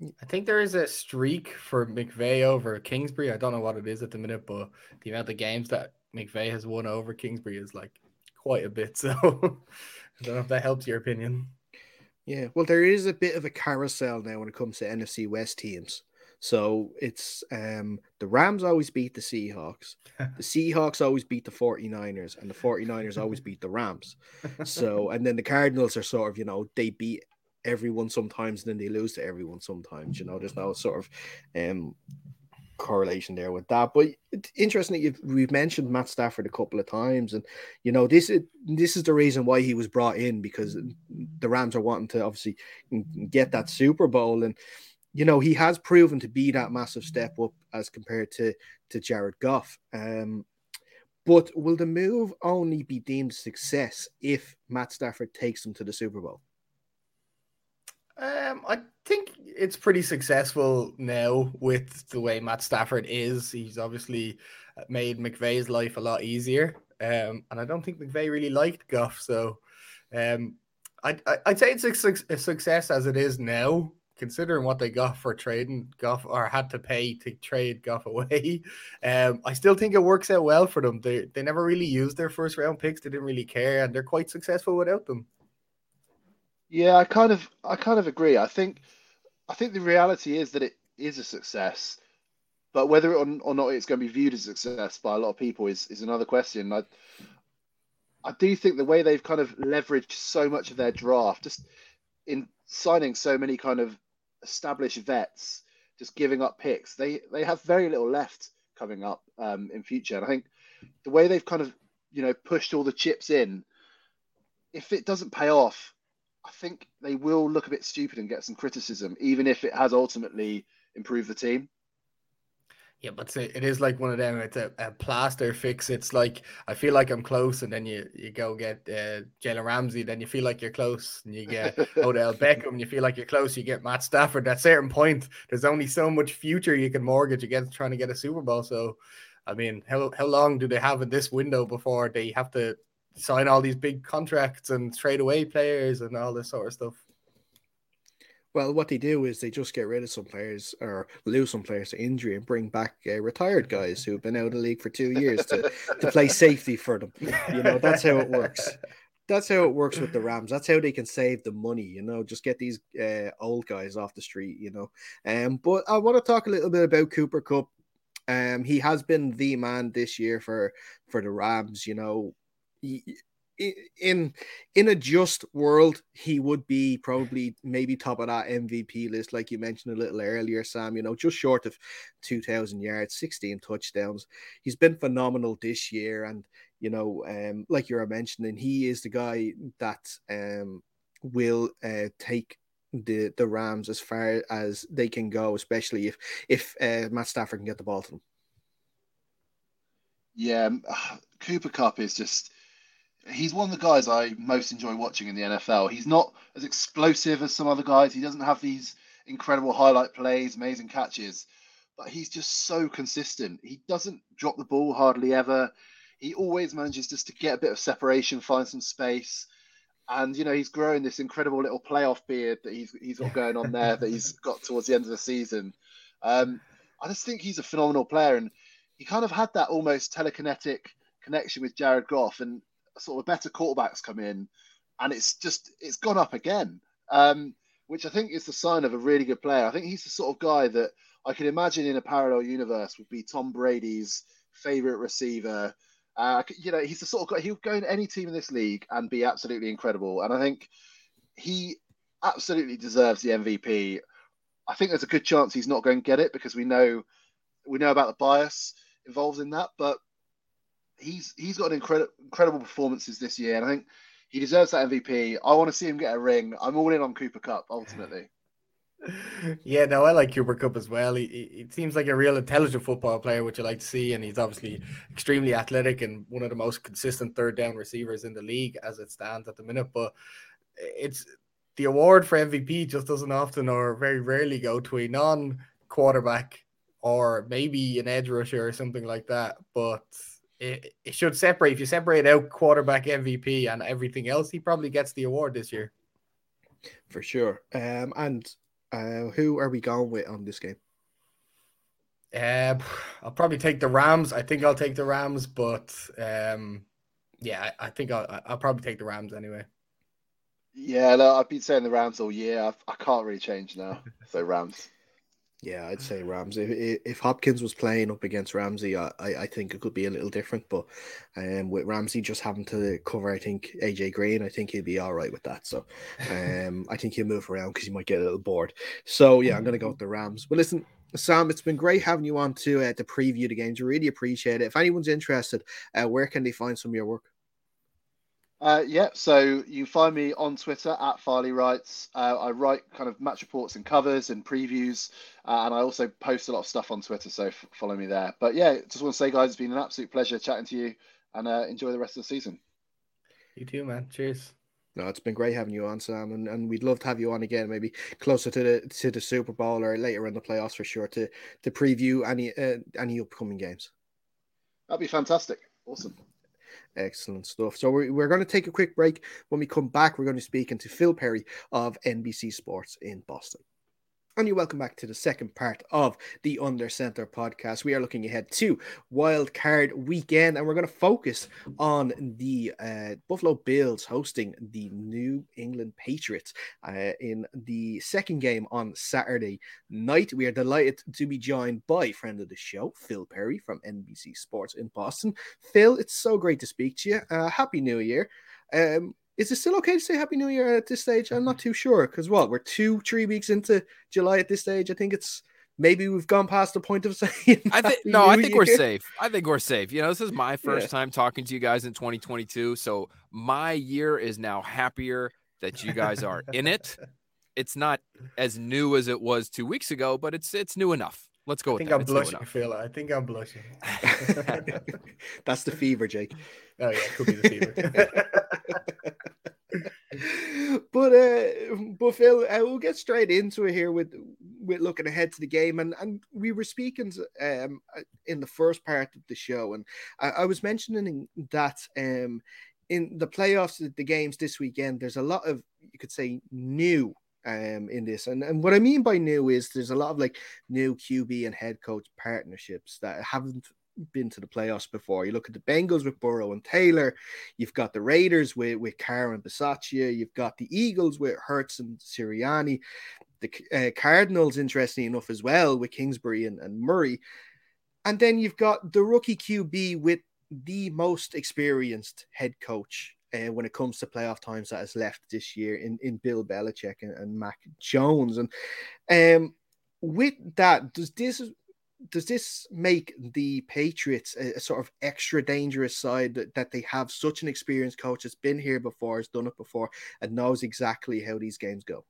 I think there is a streak for McVay over Kingsbury. I don't know what it is at the minute, but the amount of games that McVay has won over Kingsbury is like quite a bit. So I don't know if that helps your opinion.
Yeah, well, there is a bit of a carousel now when it comes to NFC West teams. So it's um, the Rams always beat the Seahawks. The Seahawks always beat the 49ers, and the 49ers always beat the Rams. So, and then the Cardinals are sort of, you know, they beat everyone sometimes, and then they lose to everyone sometimes. You know, there's no sort of um, correlation there with that. But interesting that we've mentioned Matt Stafford a couple of times, and you know this is this is the reason why he was brought in because the Rams are wanting to obviously get that Super Bowl, and you know he has proven to be that massive step up as compared to to Jared Goff. Um, but will the move only be deemed success if Matt Stafford takes them to the Super Bowl?
Um, I think it's pretty successful now with the way Matt Stafford is. He's obviously made McVay's life a lot easier. Um, and I don't think McVay really liked Goff. So um, I, would say it's a, a, success as it is now, considering what they got for trading Goff or had to pay to trade Goff away. Um, I still think it works out well for them. They, they never really used their first round picks, they didn't really care, and they're quite successful without them.
Yeah, I kind of I kind of agree. I think I think the reality is that it is a success, but whether or, not it's going to be viewed as a success by a lot of people is is another question. I I do think the way they've kind of leveraged so much of their draft, just in signing so many kind of established vets, just giving up picks, they they have very little left coming up um, in future. And I think the way they've kind of you know pushed all the chips in, if it doesn't pay off, I think they will look a bit stupid and get some criticism, even if it has ultimately improved the team.
Yeah, but it is like one of them. It's a, a, plaster fix. It's like I feel like I'm close, and then you you go get uh, Jalen Ramsey. Then you feel like you're close, and you get Odell Beckham. And You feel like you're close. You get Matt Stafford. At a certain point, there's only so much future you can mortgage against trying to get a Super Bowl. So, I mean, how how long do they have in this window before they have to sign all these big contracts and trade away players and all this sort of stuff.
Well, what they do is they just get rid of some players or lose some players to injury and bring back uh, retired guys who have been out of the league for two years to, to play safety for them. You know, that's how it works. That's how it works with the Rams. That's how they can save the money, you know, just get these uh, old guys off the street, you know. Um, but I want to talk a little bit about Cooper Kupp. Um, he has been the man this year for for the Rams, you know in in a just world, he would be probably maybe top of that MVP list, like you mentioned a little earlier, Sam. You know, just short of two thousand yards, sixteen touchdowns. He's been phenomenal this year, and you know, um, like you were mentioning, he is the guy that um will uh, take the the Rams as far as they can go, especially if if uh, Matt Stafford can get the ball to them.
Yeah, Cooper Kupp is just he's one of the guys I most enjoy watching in the NFL. He's not as explosive as some other guys. He doesn't have these incredible highlight plays, amazing catches, but he's just so consistent. He doesn't drop the ball hardly ever. He always manages just to get a bit of separation, find some space. And you know he's growing this incredible little playoff beard that he's he's got going on there that he's got towards the end of the season. Um, I just think he's a phenomenal player, and he kind of had that almost telekinetic connection with Jared Goff, and sort of better quarterbacks come in, and it's just it's gone up again, um, which I think is the sign of a really good player. I think he's the sort of guy that I can imagine in a parallel universe would be Tom Brady's favorite receiver. Uh, you know, he's the sort of guy he'll go in any team in this league and be absolutely incredible. And I think he absolutely deserves the MVP. I think there's a good chance he's not going to get it because we know we know about the bias involved in that, but he's he's got incredible incredible performances this year, and I think he deserves that MVP. I want to see him get a ring. I'm all in on Cooper Kupp ultimately.
Yeah, no, I like Cooper Kupp as well. He, he, seems like a real intelligent football player, which I like to see, and he's obviously extremely athletic and one of the most consistent third down receivers in the league as it stands at the minute. But it's the award for MVP just doesn't often or very rarely go to a non-quarterback or maybe an edge rusher or something like that. But it, it should separate. If you separate out quarterback MVP and everything else, he probably gets the award this year.
For sure. Um, and uh, who are we going with on this game?
Uh, I'll probably take the Rams. I think I'll take the Rams, but um, yeah, I, I think I'll, I'll probably take the Rams anyway.
Yeah, look, I've been saying the Rams all year. I've, I can not really change now. So Rams.
Yeah, I'd say Rams. If, if Hopkins was playing up against Ramsey, I, I think it could be a little different. But um, with Ramsey just having to cover, I think AJ Green, I think he'd be all right with that. So um, I think he'll move around because he might get a little bored. So yeah, I'm going to go with the Rams. But listen, Sam, it's been great having you on to uh, to preview the games. I really appreciate it. If anyone's interested, uh, where can they find some of your work?
Uh, yeah, so you find me on Twitter at Farley Writes. Uh, I write kind of match reports and covers and previews, uh, and I also post a lot of stuff on Twitter. So f- follow me there. But yeah, just want to say, guys, it's been an absolute pleasure chatting to you, and uh, enjoy the rest of the season.
You too, man. Cheers.
No, it's been great having you on, Sam, and, and we'd love to have you on again, maybe closer to the to the Super Bowl or later in the playoffs for sure to to preview any uh, any upcoming games.
That'd be fantastic. Awesome.
Excellent stuff. So we're, we're going to take a quick break. When we come back, we're going to be speaking to Phil Perry of NBC Sports in Boston. And you welcome back to the second part of the Under Center podcast. We are looking ahead to Wild Card Weekend, and we're going to focus on the uh, Buffalo Bills hosting the New England Patriots uh, in the second game on Saturday night. We are delighted to be joined by friend of the show, Phil Perry from NBC Sports in Boston. Phil, it's so great to speak to you. Uh, Happy New Year. Um, is it still okay to say Happy New Year at this stage? I'm not mm-hmm. too sure because what we're two, three weeks into July at this stage. I think it's maybe we've gone past the point of saying.
I think no, New I think Year. we're safe. I think we're safe. You know, this is my first yeah. time talking to you guys in 2022, so my year is now happier that you guys are in it. It's not as new as it was two weeks ago, but it's it's new enough. Let's go
I think
that.
I'm it's blushing, Phil. I think I'm blushing.
That's the fever, Jake.
Oh yeah, could be the fever.
but uh, but Phil, uh, we'll get straight into it here with with looking ahead to the game, and and we were speaking um in the first part of the show, and I, I was mentioning that um in the playoffs, the games this weekend, there's a lot of you could say new um in this. And, and what i mean by new is there's a lot of like new qb and head coach partnerships that haven't been to the playoffs before. You look at the Bengals with Burrow and Taylor. You've got the Raiders with with Carr and Bisaccia. You've got the Eagles with Hurts and Sirianni. The uh, Cardinals, interesting enough, as well with Kingsbury and, and Murray. And then you've got the rookie QB with the most experienced head coach uh, when it comes to playoff times that has left this year in, in Bill Belichick and, and Mac Jones. And um, with that, does this does this make the Patriots a, a, sort of extra dangerous side that, that they have such an experienced coach that's been here before, has done it before, and knows exactly how these games go?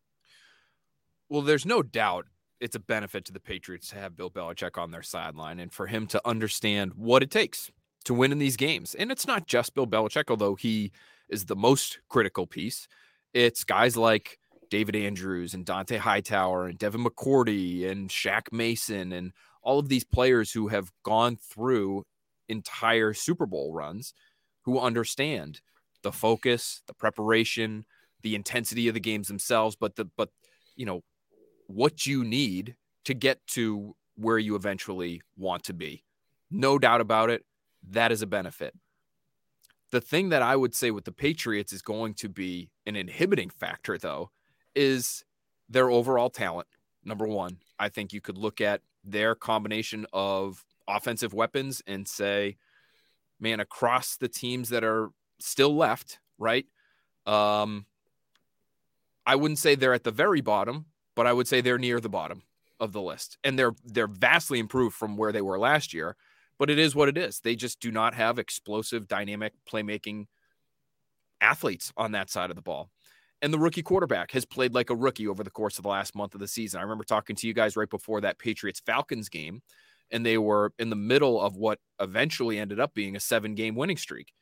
Well, there's no doubt it's a benefit to the Patriots to have Bill Belichick on their sideline and for him to understand what it takes to win in these games. And it's not just Bill Belichick, although he is the most critical piece. It's guys like David Andrews and Dont'a Hightower and Devin McCourty and Shaq Mason and all of these players who have gone through entire Super Bowl runs who understand the focus, the preparation, the intensity of the games themselves, but the but you know what you need to get to where you eventually want to be. No doubt about it, that is a benefit. The thing that I would say with the Patriots is going to be an inhibiting factor though is their overall talent. Number 1, I think you could look at their combination of offensive weapons and say, man, across the teams that are still left, right? Um, I wouldn't say they're at the very bottom, but I would say they're near the bottom of the list. And they're they're vastly improved from where they were last year, but it is what it is. They just do not have explosive, dynamic playmaking athletes on that side of the ball. And the rookie quarterback has played like a rookie over the course of the last month of the season. I remember talking to you guys right before that Patriots Falcons game, and they were in the middle of what eventually ended up being a seven game winning streak.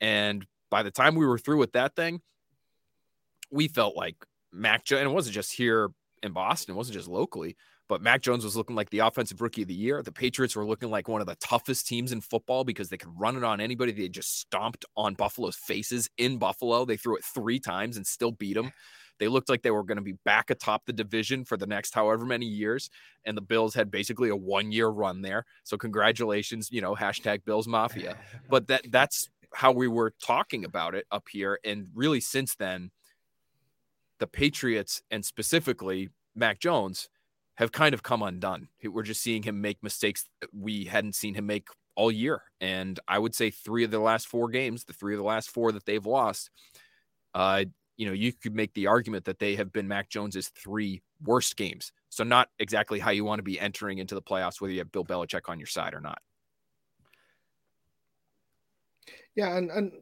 And by the time we were through with that thing, we felt like Mac and it wasn't just here in Boston, it wasn't just locally, but Mac Jones was looking like the offensive rookie of the year. The Patriots were looking like one of the toughest teams in football because they could run it on anybody. They just stomped on Buffalo's faces in Buffalo. They threw it three times and still beat them. They looked like they were going to be back atop the division for the next however many years. And the Bills had basically a one year run there. So congratulations, you know, hashtag Bills Mafia. But that that's how we were talking about it up here. And really since then, the Patriots and specifically Mac Jones have kind of come undone. We're just seeing him make mistakes that we hadn't seen him make all year. And I would say three of the last four games, the three of the last four that they've lost, uh, you know, you could make the argument that they have been Mac Jones's three worst games. So not exactly how you want to be entering into the playoffs, whether you have Bill Belichick on your side or not.
Yeah, and and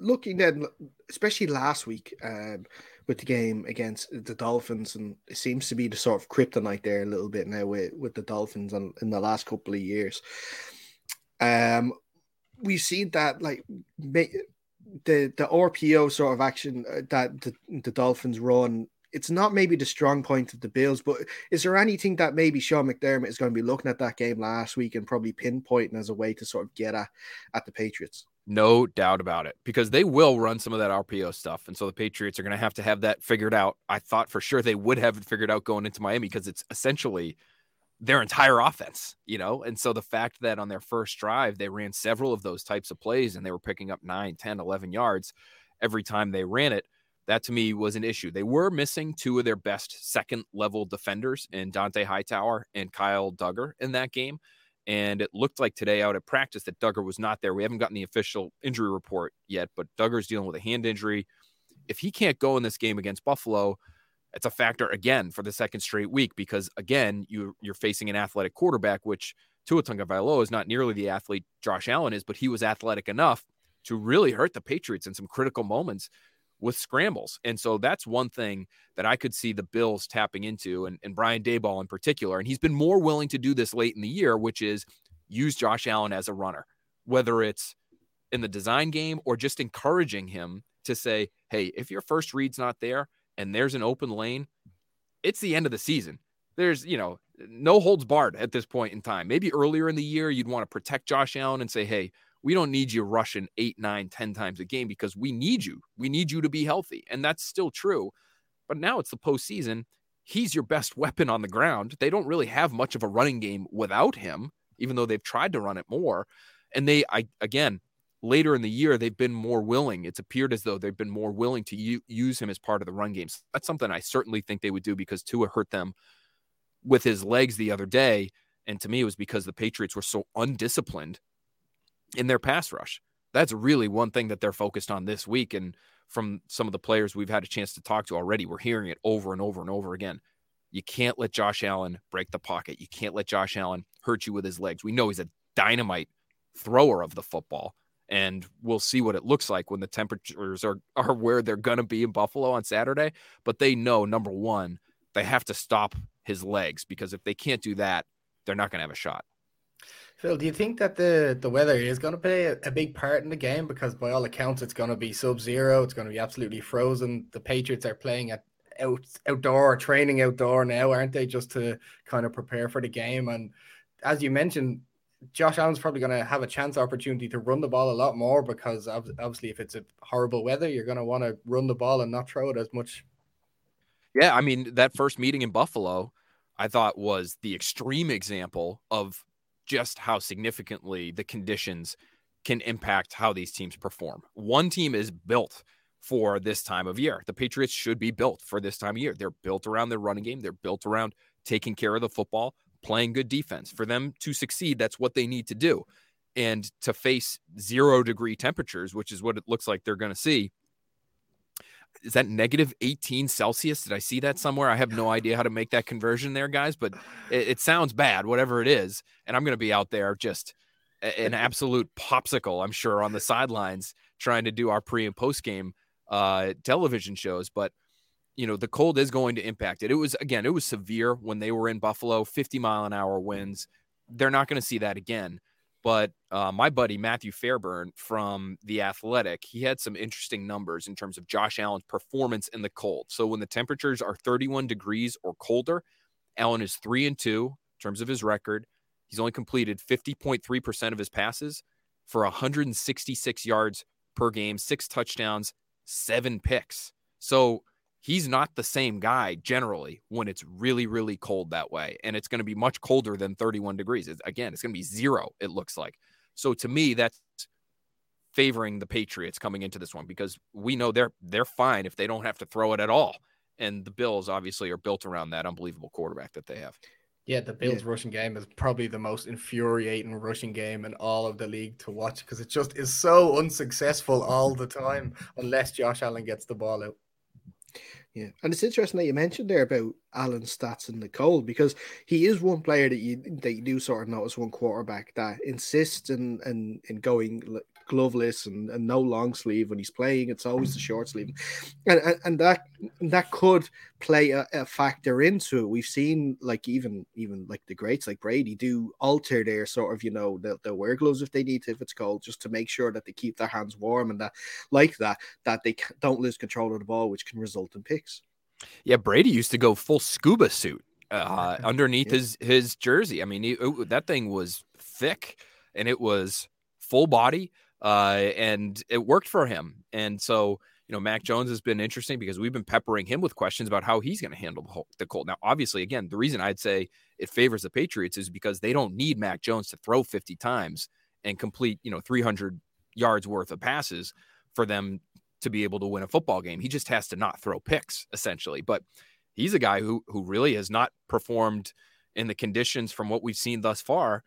looking then, especially last week, um, with the game against the Dolphins, and it seems to be the sort of kryptonite there a little bit now with, with the Dolphins and in the last couple of years. Um, we've seen that like the the RPO sort of action uh, that the, the Dolphins run. It's not maybe the strong point of the Bills, but is there anything that maybe Sean McDermott is going to be looking at that game last week and probably pinpointing as a way to sort of get at at the Patriots?
No doubt about it, because they will run some of that RPO stuff. And so the Patriots are going to have to have that figured out. I thought for sure they would have it figured out going into Miami because it's essentially their entire offense, you know? And so the fact that on their first drive, they ran several of those types of plays and they were picking up 9, 10, 11 yards every time they ran it, that to me was an issue. They were missing two of their best second level defenders in Dont'a Hightower and Kyle Dugger in that game. And it looked like today out at practice that Dugger was not there. We haven't gotten the official injury report yet, but Dugger's dealing with a hand injury. If he can't go in this game against Buffalo, it's a factor again for the second straight week because again you you're facing an athletic quarterback, which Tua Tagovailoa is not nearly the athlete Josh Allen is, but he was athletic enough to really hurt the Patriots in some critical moments with scrambles. And so that's one thing that I could see the Bills tapping into and, and Brian Daboll in particular. And he's been more willing to do this late in the year, which is use Josh Allen as a runner, whether it's in the design game or just encouraging him to say, hey, if your first read's not there and there's an open lane, it's the end of the season. There's, you know, no holds barred at this point in time. Maybe earlier in the year, you'd want to protect Josh Allen and say, hey, we don't need you rushing eight, nine, ten times a game because we need you. We need you to be healthy. And that's still true. But now it's the postseason. He's your best weapon on the ground. They don't really have much of a running game without him, even though they've tried to run it more. And they, I again, later in the year, they've been more willing. It's appeared as though they've been more willing to u- use him as part of the run games. That's something I certainly think they would do because Tua hurt them with his legs the other day. And to me, it was because the Patriots were so undisciplined in their pass rush. That's really one thing that they're focused on this week. And from some of the players we've had a chance to talk to already, we're hearing it over and over and over again. You can't let Josh Allen break the pocket. You can't let Josh Allen hurt you with his legs. We know he's a dynamite thrower of the football. And we'll see what it looks like when the temperatures are, are where they're going to be in Buffalo on Saturday. But they know, number one, they have to stop his legs because if they can't do that, they're not going to have a shot.
Phil, do you think that the, the weather is going to play a, big part in the game? Because by all accounts, it's going to be sub zero. It's going to be absolutely frozen. The Patriots are playing at out, outdoor, training outdoor now, aren't they? Just to kind of prepare for the game. And as you mentioned, Josh Allen's probably going to have a chance opportunity to run the ball a lot more because obviously, if it's a horrible weather, you're going to want to run the ball and not throw it as much.
Yeah, I mean that first meeting in Buffalo, I thought was the extreme example of just how significantly the conditions can impact how these teams perform. One team is built for this time of year. The Patriots should be built for this time of year. They're built around their running game, they're built around taking care of the football, playing good defense. For them to succeed, that's what they need to do. And to face zero degree temperatures, which is what it looks like they're going to see, is that negative 18 Celsius? Did I see that somewhere? I have no idea how to make that conversion there, guys, but it, it sounds bad, whatever it is. And I'm going to be out there just an absolute popsicle, I'm sure, on the sidelines trying to do our pre and post game uh, television shows. But you know, the cold is going to impact it. It was again, it was severe when they were in Buffalo, 50 mile an hour winds. They're not going to see that again. But uh, my buddy Matthew Fairburn from The Athletic, he had some interesting numbers in terms of Josh Allen's performance in the cold. So when the temperatures are 31 degrees or colder, Allen is three and two in terms of his record. He's only completed 50.3% of his passes for 166 yards per game, six touchdowns, seven picks. So he's not the same guy generally when it's really, really cold that way. And it's going to be much colder than 31 degrees. It's, again, it's going to be zero, it looks like. So to me, that's favoring the Patriots coming into this one because we know they're they're fine if they don't have to throw it at all. And the Bills obviously are built around that unbelievable quarterback that they have.
Yeah, the Bills' yeah. rushing game is probably the most infuriating rushing game in all of the league to watch because it just is so unsuccessful all the time unless Josh Allen gets the ball out.
Yeah, and it's interesting that you mentioned there about Allen's stats the cold because he is one player that you that you do sort of notice one quarterback that insists in in, in going gloveless and, and no long sleeve when he's playing. It's always the short sleeve, and and, and that that could play a, a, factor into it. We've seen like even even like the greats like Brady do alter their sort of you know they'll, they'll wear gloves if they need to if it's cold just to make sure that they keep their hands warm and that like that that they don't lose control of the ball, which can result in picks.
Yeah, Brady used to go full scuba suit uh, underneath yeah. his his jersey. I mean, he, it, that thing was thick and it was full body uh, and it worked for him. And so, you know, Mac Jones has been interesting because we've been peppering him with questions about how he's going to handle the, cold. Now, obviously, again, the reason I'd say it favors the Patriots is because they don't need Mac Jones to throw 50 times and complete, you know, 300 yards worth of passes for them to be able to win a football game. He just has to not throw picks, essentially. But he's a guy who who really has not performed in the conditions from what we've seen thus far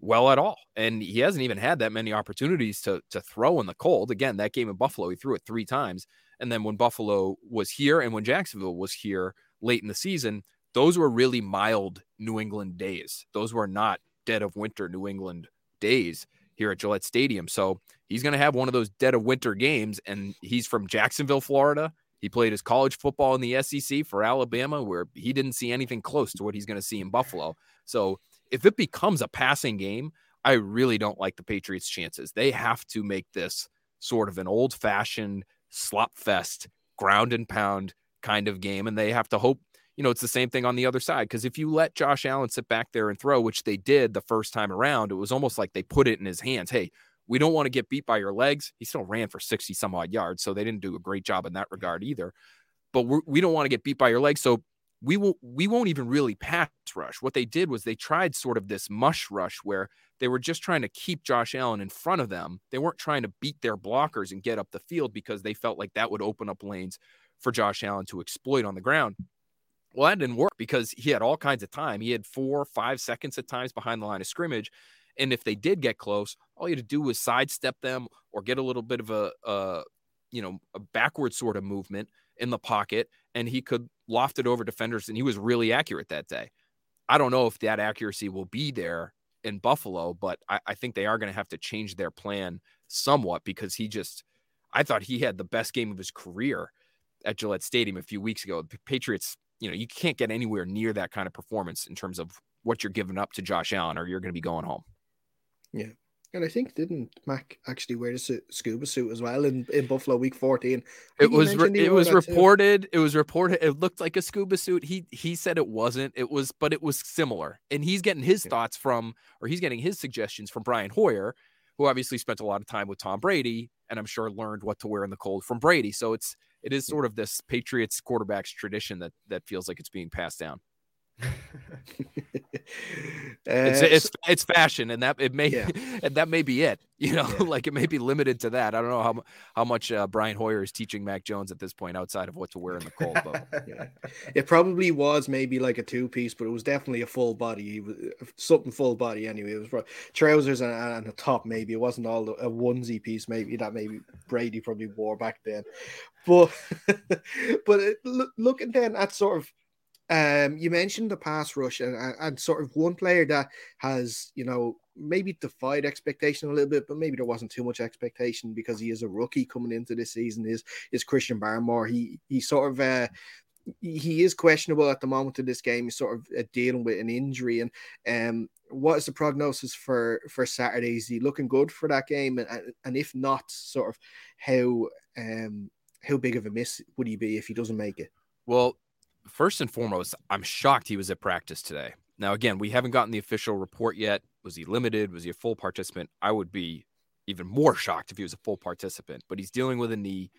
well at all. And he hasn't even had that many opportunities to to throw in the cold. Again, that game in Buffalo, he threw it three times. And then when Buffalo was here and when Jacksonville was here late in the season, those were really mild New England days. Those were not dead of winter New England days here at Gillette Stadium. So he's going to have one of those dead of winter games. And he's from Jacksonville, Florida. He played his college football in the SEC for Alabama, where he didn't see anything close to what he's going to see in Buffalo. So if it becomes a passing game, I really don't like the Patriots' chances. They have to make this sort of an old fashioned slop fest, ground and pound kind of game. And they have to hope, you know, it's the same thing on the other side. Because if you let Josh Allen sit back there and throw, which they did the first time around, it was almost like they put it in his hands. Hey, we don't want to get beat by your legs. He still ran for 60 some odd yards. So they didn't do a great job in that regard either. But we do not want to get beat by your legs. So we will we won't even really pass rush. What they did was they tried sort of this mush rush where they were just trying to keep Josh Allen in front of them. They weren't trying to beat their blockers and get up the field because they felt like that would open up lanes for Josh Allen to exploit on the ground. Well, that didn't work because he had all kinds of time. He had four, five seconds at times behind the line of scrimmage. And if they did get close, all you had to do was sidestep them or get a little bit of a, a you know, a backward sort of movement in the pocket, and he could loft it over defenders, and he was really accurate that day. I don't know if that accuracy will be there in Buffalo, but I, I think they are going to have to change their plan somewhat because he just, I thought he had the best game of his career at Gillette Stadium a few weeks ago. The Patriots, you know, you can't get anywhere near that kind of performance in terms of what you're giving up to Josh Allen, or you're going to be going home.
Yeah. And I think didn't Mac actually wear the scuba suit as well in, in Buffalo Week 14?
It was re- it was reported. Too. It was reported. It looked like a scuba suit. He he said it wasn't. It was, but it was similar. And he's getting his yeah. thoughts from, or he's getting his suggestions from Brian Hoyer, who obviously spent a lot of time with Tom Brady, and I'm sure learned what to wear in the cold from Brady. So it's it is sort of this Patriots quarterbacks tradition that that feels like it's being passed down. it's
Uh,
it's it's fashion, and that it may
Yeah.
and that may be it. You know,
Yeah.
like it may be limited to that. I don't know how how much uh, Brian Hoyer is teaching Mac Jones at this point outside of what to wear in the cold. But
Yeah. It probably was maybe like a two piece, but it was definitely a full body. Was something full body anyway. It was trousers and, and a top. Maybe it wasn't all a onesie piece. Maybe that maybe Brady probably wore back then. But but it, look, looking then at sort of um, you mentioned the pass rush and, and, sort of one player that has, you know, maybe defied expectation a little bit, but maybe there wasn't too much expectation because he is a rookie coming into this season. Is is Christian Barmore? He he sort of uh, he is questionable at the moment of this game. He's sort of uh, dealing with an injury, and um, what is the prognosis for for Saturday? Is he looking good for that game? And, and if not, sort of how um how big of a miss would he be if he doesn't make it?
Well, first and foremost, I'm shocked he was at practice today. Now, again, we haven't gotten the official report yet. Was he limited? Was he a full participant? I would be even more shocked if he was a full participant, but he's dealing with a knee.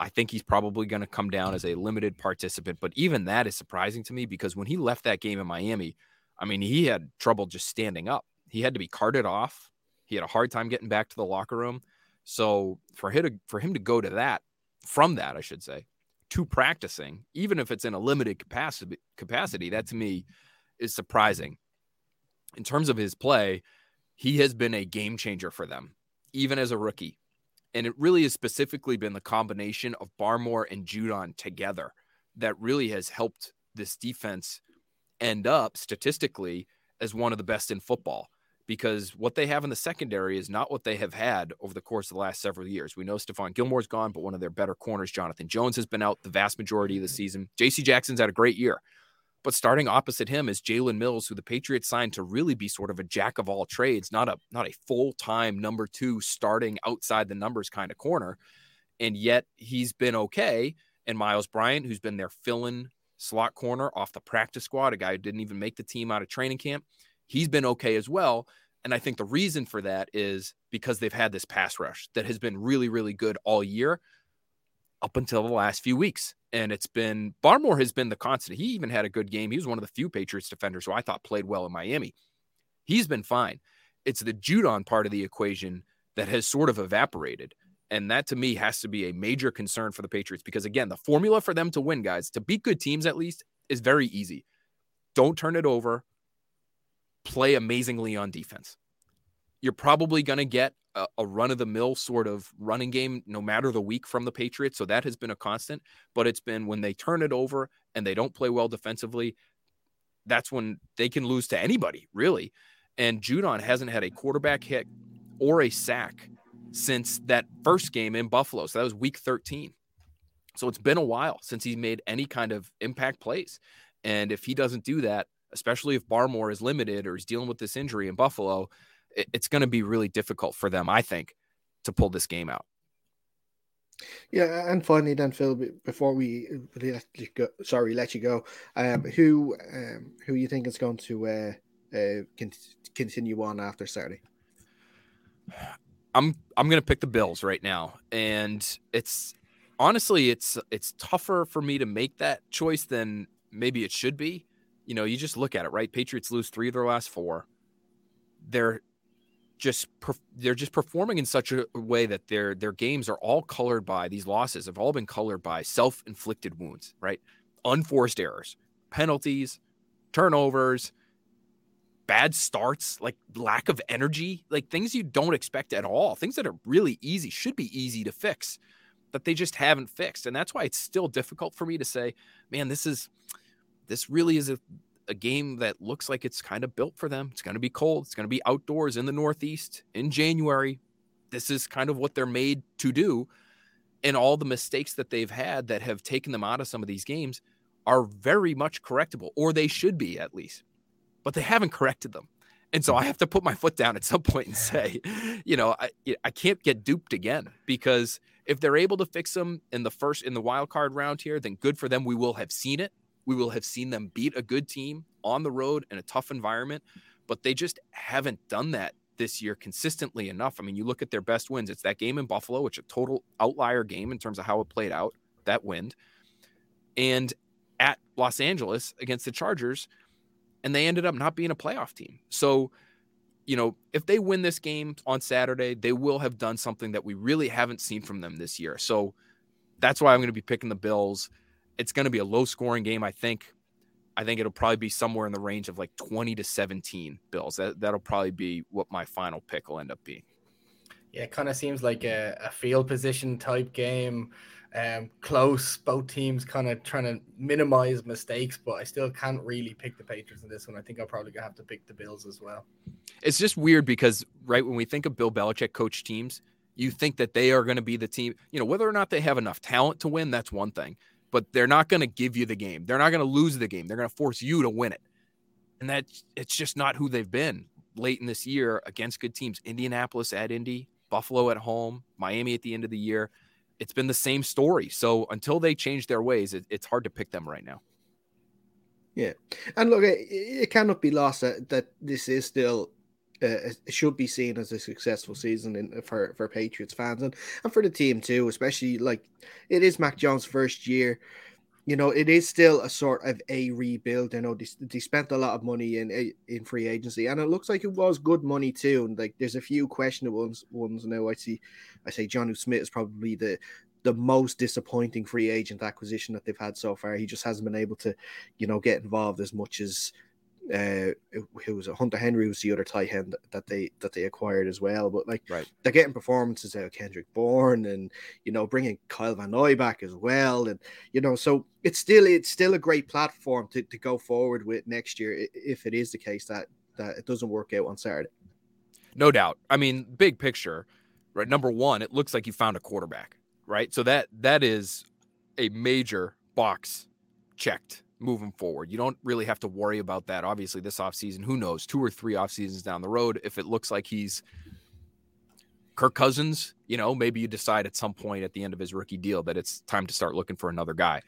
I think he's probably going to come down as a limited participant, but even that is surprising to me because when he left that game in Miami, I mean, he had trouble just standing up. He had to be carted off. He had a hard time getting back to the locker room. So for him to, for him to go to that, from that, I should say, to practicing, even if it's in a limited capacity, capacity, that to me is surprising. In terms of his play, he has been a game changer for them, even as a rookie. And it really has specifically been the combination of Barmore and Judon together that really has helped this defense end up statistically as one of the best in football because what they have in the secondary is not what they have had over the course of the last several years. We know Stephon Gilmore's gone, but one of their better corners, Jonathan Jones, has been out the vast majority of the mm-hmm. season. JC Jackson's had a great year. But starting opposite him is Jalen Mills, who the Patriots signed to really be sort of a jack of all trades, not a not a full-time number two starting outside the numbers kind of corner. And yet he's been okay. And Myles Bryant, who's been their fill-in slot corner off the practice squad, a guy who didn't even make the team out of training camp, he's been okay as well. And I think the reason for that is because they've had this pass rush that has been really, really good all year up until the last few weeks. And it's been Barmore has been the constant. He even had a good game. He was one of the few Patriots defenders who I thought played well in Miami. He's been fine. It's the Judon part of the equation that has sort of evaporated. And that to me has to be a major concern for the Patriots because, again, the formula for them to win, guys, to beat good teams at least, is very easy. Don't turn it over, play amazingly on defense. You're probably going to get a, a run of the mill sort of running game no matter the week from the Patriots. So that has been a constant, but it's been when they turn it over and they don't play well defensively, that's when they can lose to anybody, really. And Judon hasn't had a quarterback hit or a sack since that first game in Buffalo. So that was week 13. So it's been a while since he's made any kind of impact plays. And if he doesn't do that, especially if Barmore is limited or he's dealing with this injury in Buffalo, it, it's going to be really difficult for them, I think, to pull this game out.
Yeah, and finally, then Phil, before we let you go, sorry, let you go, um, who um, who you think is going to uh, uh, con- continue on after Saturday?
I'm I'm gonna pick the Bills right now, and it's honestly it's it's tougher for me to make that choice than maybe it should be. You know, you just look at it, right? Patriots lose three of their last four. They're just they're just performing in such a way that their their games are all colored by these losses have all been colored by self-inflicted wounds, right? Unforced errors, penalties, turnovers, bad starts, like lack of energy, like things you don't expect at all, things that are really easy, should be easy to fix, that they just haven't fixed. And that's why it's still difficult for me to say, man, this is this really is a, a game that looks like it's kind of built for them. It's going to be cold. It's going to be outdoors in the Northeast in January. This is kind of what they're made to do. And all the mistakes that they've had that have taken them out of some of these games are very much correctable, or they should be at least but they haven't corrected them. And so I have to put my foot down at some point and say, you know, I, I can't get duped again because if they're able to fix them in the first in the wild card round here, then good for them. We will have seen it. We will have seen them beat a good team on the road in a tough environment, but they just haven't done that this year consistently enough. I mean, you look at their best wins. It's that game in Buffalo, which a total outlier game in terms of how it played out, that win. And at Los Angeles against the Chargers, and they ended up not being a playoff team. So, you know, if they win this game on Saturday, they will have done something that we really haven't seen from them this year. So that's why I'm going to be picking the Bills. It's going to be a low scoring game, I think. I think it'll probably be somewhere in the range of like 20 to 17 Bills. That, that'll probably be what my final pick will end up being.
Yeah, it kind of seems like a, a field position type game. Um, close, both teams kind of trying to minimize mistakes, but I still can't really pick the Patriots in this one. I think I'll probably gonna have to pick the Bills as well.
It's just weird because, right, when we think of Bill Belichick coach teams, you think that they are going to be the team, you know, whether or not they have enough talent to win, that's one thing but they're not going to give you the game. They're not going to lose the game. They're going to force you to win it. And that it's just not who they've been late in this year against good teams. Indianapolis at Indy, Buffalo at home, Miami at the end of the year. It's been the same story. So until they change their ways, it, it's hard to pick them right now.
Yeah. And look, it, it cannot be lost that, that this is still uh, should be seen as a successful season in, for for Patriots fans and and for the team too. Especially like it is Mac Jones' first year. You know, it is still a sort of a rebuild. I know they, they spent a lot of money in in free agency, and it looks like it was good money too. And like, there's a few questionable ones. Ones now. I see. I say Jonnu Smith is probably the the most disappointing free agent acquisition that they've had so far. He just hasn't been able to, you know, get involved as much as uh, who was a Hunter Henry was the other tight end that they that they acquired as well. But like,
right.
they're getting performances out of Kendrick Bourne and you know bringing Kyle Van Noy back as well, and you know so it's still it's still a great platform to, to go forward with next year if it is the case that that it doesn't work out on Saturday.
No doubt. I mean, big picture, right? Number one, it looks like you found a quarterback, right? So that that is a major box checked moving forward. You don't really have to worry about that. Obviously, this offseason, who knows, two or three off seasons down the road, if it looks like he's Kirk Cousins, you know, maybe you decide at some point at the end of his rookie deal that it's time to start looking for another guy.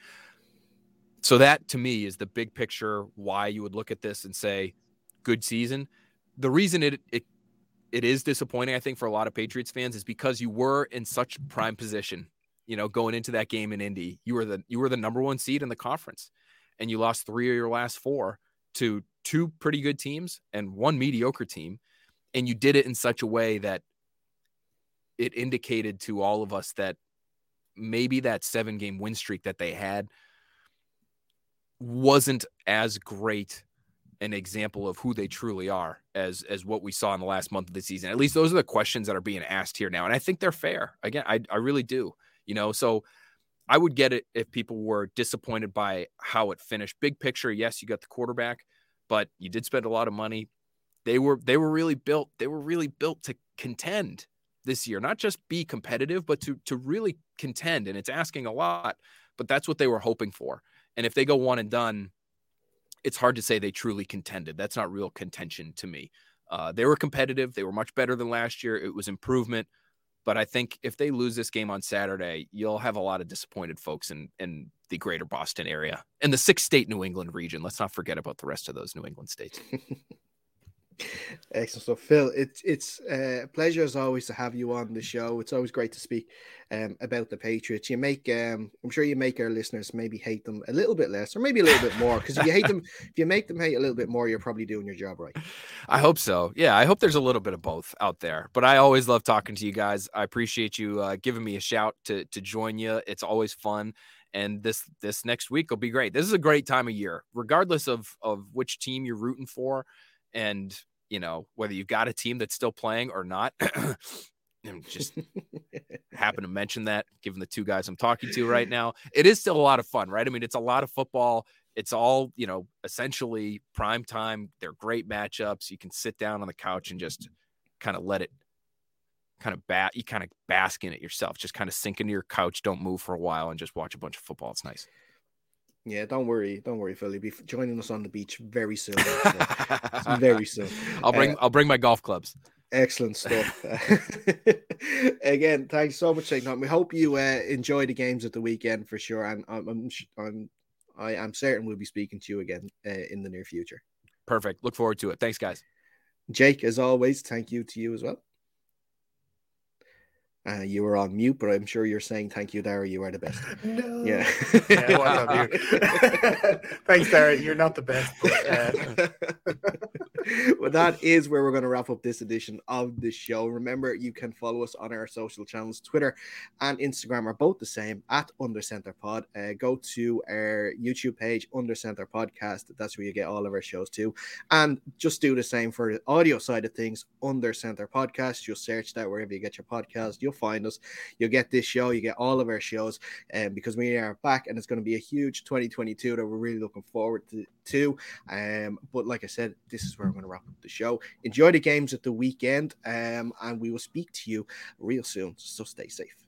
So that to me is the big picture why you would look at this and say good season. The reason it it it is disappointing I think for a lot of Patriots fans is because you were in such prime position, you know, going into that game in Indy. You were the you were the number 1 seed in the conference and you lost three of your last four to two pretty good teams and one mediocre team. And you did it in such a way that it indicated to all of us that maybe that seven game win streak that they had wasn't as great an example of who they truly are as as what we saw in the last month of the season. At least those are the questions that are being asked here now. And I think they're fair. Again, I, I really do. You know, so I would get it if people were disappointed by how it finished. Big picture, yes, you got the quarterback, but you did spend a lot of money. They were they were really built. They were really built to contend this year, not just be competitive, but to to really contend. And it's asking a lot, but that's what they were hoping for. And if they go one and done, it's hard to say they truly contended. That's not real contention to me. Uh, they were competitive. They were much better than last year. It was improvement. But I think if they lose this game on Saturday, you'll have a lot of disappointed folks in, in the greater Boston area and the six state New England region. Let's not forget about the rest of those New England states.
Excellent stuff, Phil. It's it's uh, a pleasure as always to have you on the show. It's always great to speak um, about the Patriots. You make, um, I'm sure you make our listeners maybe hate them a little bit less, or maybe a little bit more. Because if you hate them, if you make them hate a little bit more, you're probably doing your job right.
I hope so. Yeah, I hope there's a little bit of both out there. But I always love talking to you guys. I appreciate you uh, giving me a shout to to join you. It's always fun and this this next week will be great. This is a great time of year, regardless of of which team you're rooting for and you know whether you've got a team that's still playing or not and just happen to mention that given the two guys i'm talking to right now it is still a lot of fun right? I mean it's a lot of football. It's all you know essentially prime time. They're great matchups. You can sit down on the couch and just kind of let it kind of bat you kind of bask in it yourself. Just kind of sink into your couch don't move for a while and just watch a bunch of football. It's nice
yeah, don't worry, don't worry, Phil. You'll be joining us on the beach very soon. very soon.
I'll bring uh, I'll bring my golf clubs.
Excellent stuff. Again, thanks so much time. We hope you uh, enjoy the games at the weekend for sure, and I'm I'm I'm I am certain we'll be speaking to you again uh, in the near future.
Perfect. Look forward to it. Thanks, guys.
Jake, as always, thank you to you as well. Uh, you were on mute, but I'm sure you're saying thank you, Dara. You are the best.
No.
Yeah.
yeah well Thanks, Dara. You're not the best. But, uh...
well, that is where we're going to wrap up this edition of the show. Remember, you can follow us on our social channels. Twitter and Instagram are both the same at Under Center Pod. Uh, go to our YouTube page, Under Center Podcast. That's where you get all of our shows too. And just do the same for the audio side of things, Under Center Podcast. Just search that wherever you get your podcast. You'll find us. You'll get this show. You get all of our shows um, because we are back and it's going to be a huge 2022 that we're really looking forward to. To. Um, but like I said, this is where I'm going to wrap up the show. Enjoy the games at the weekend um, and we will speak to you real soon. So stay safe.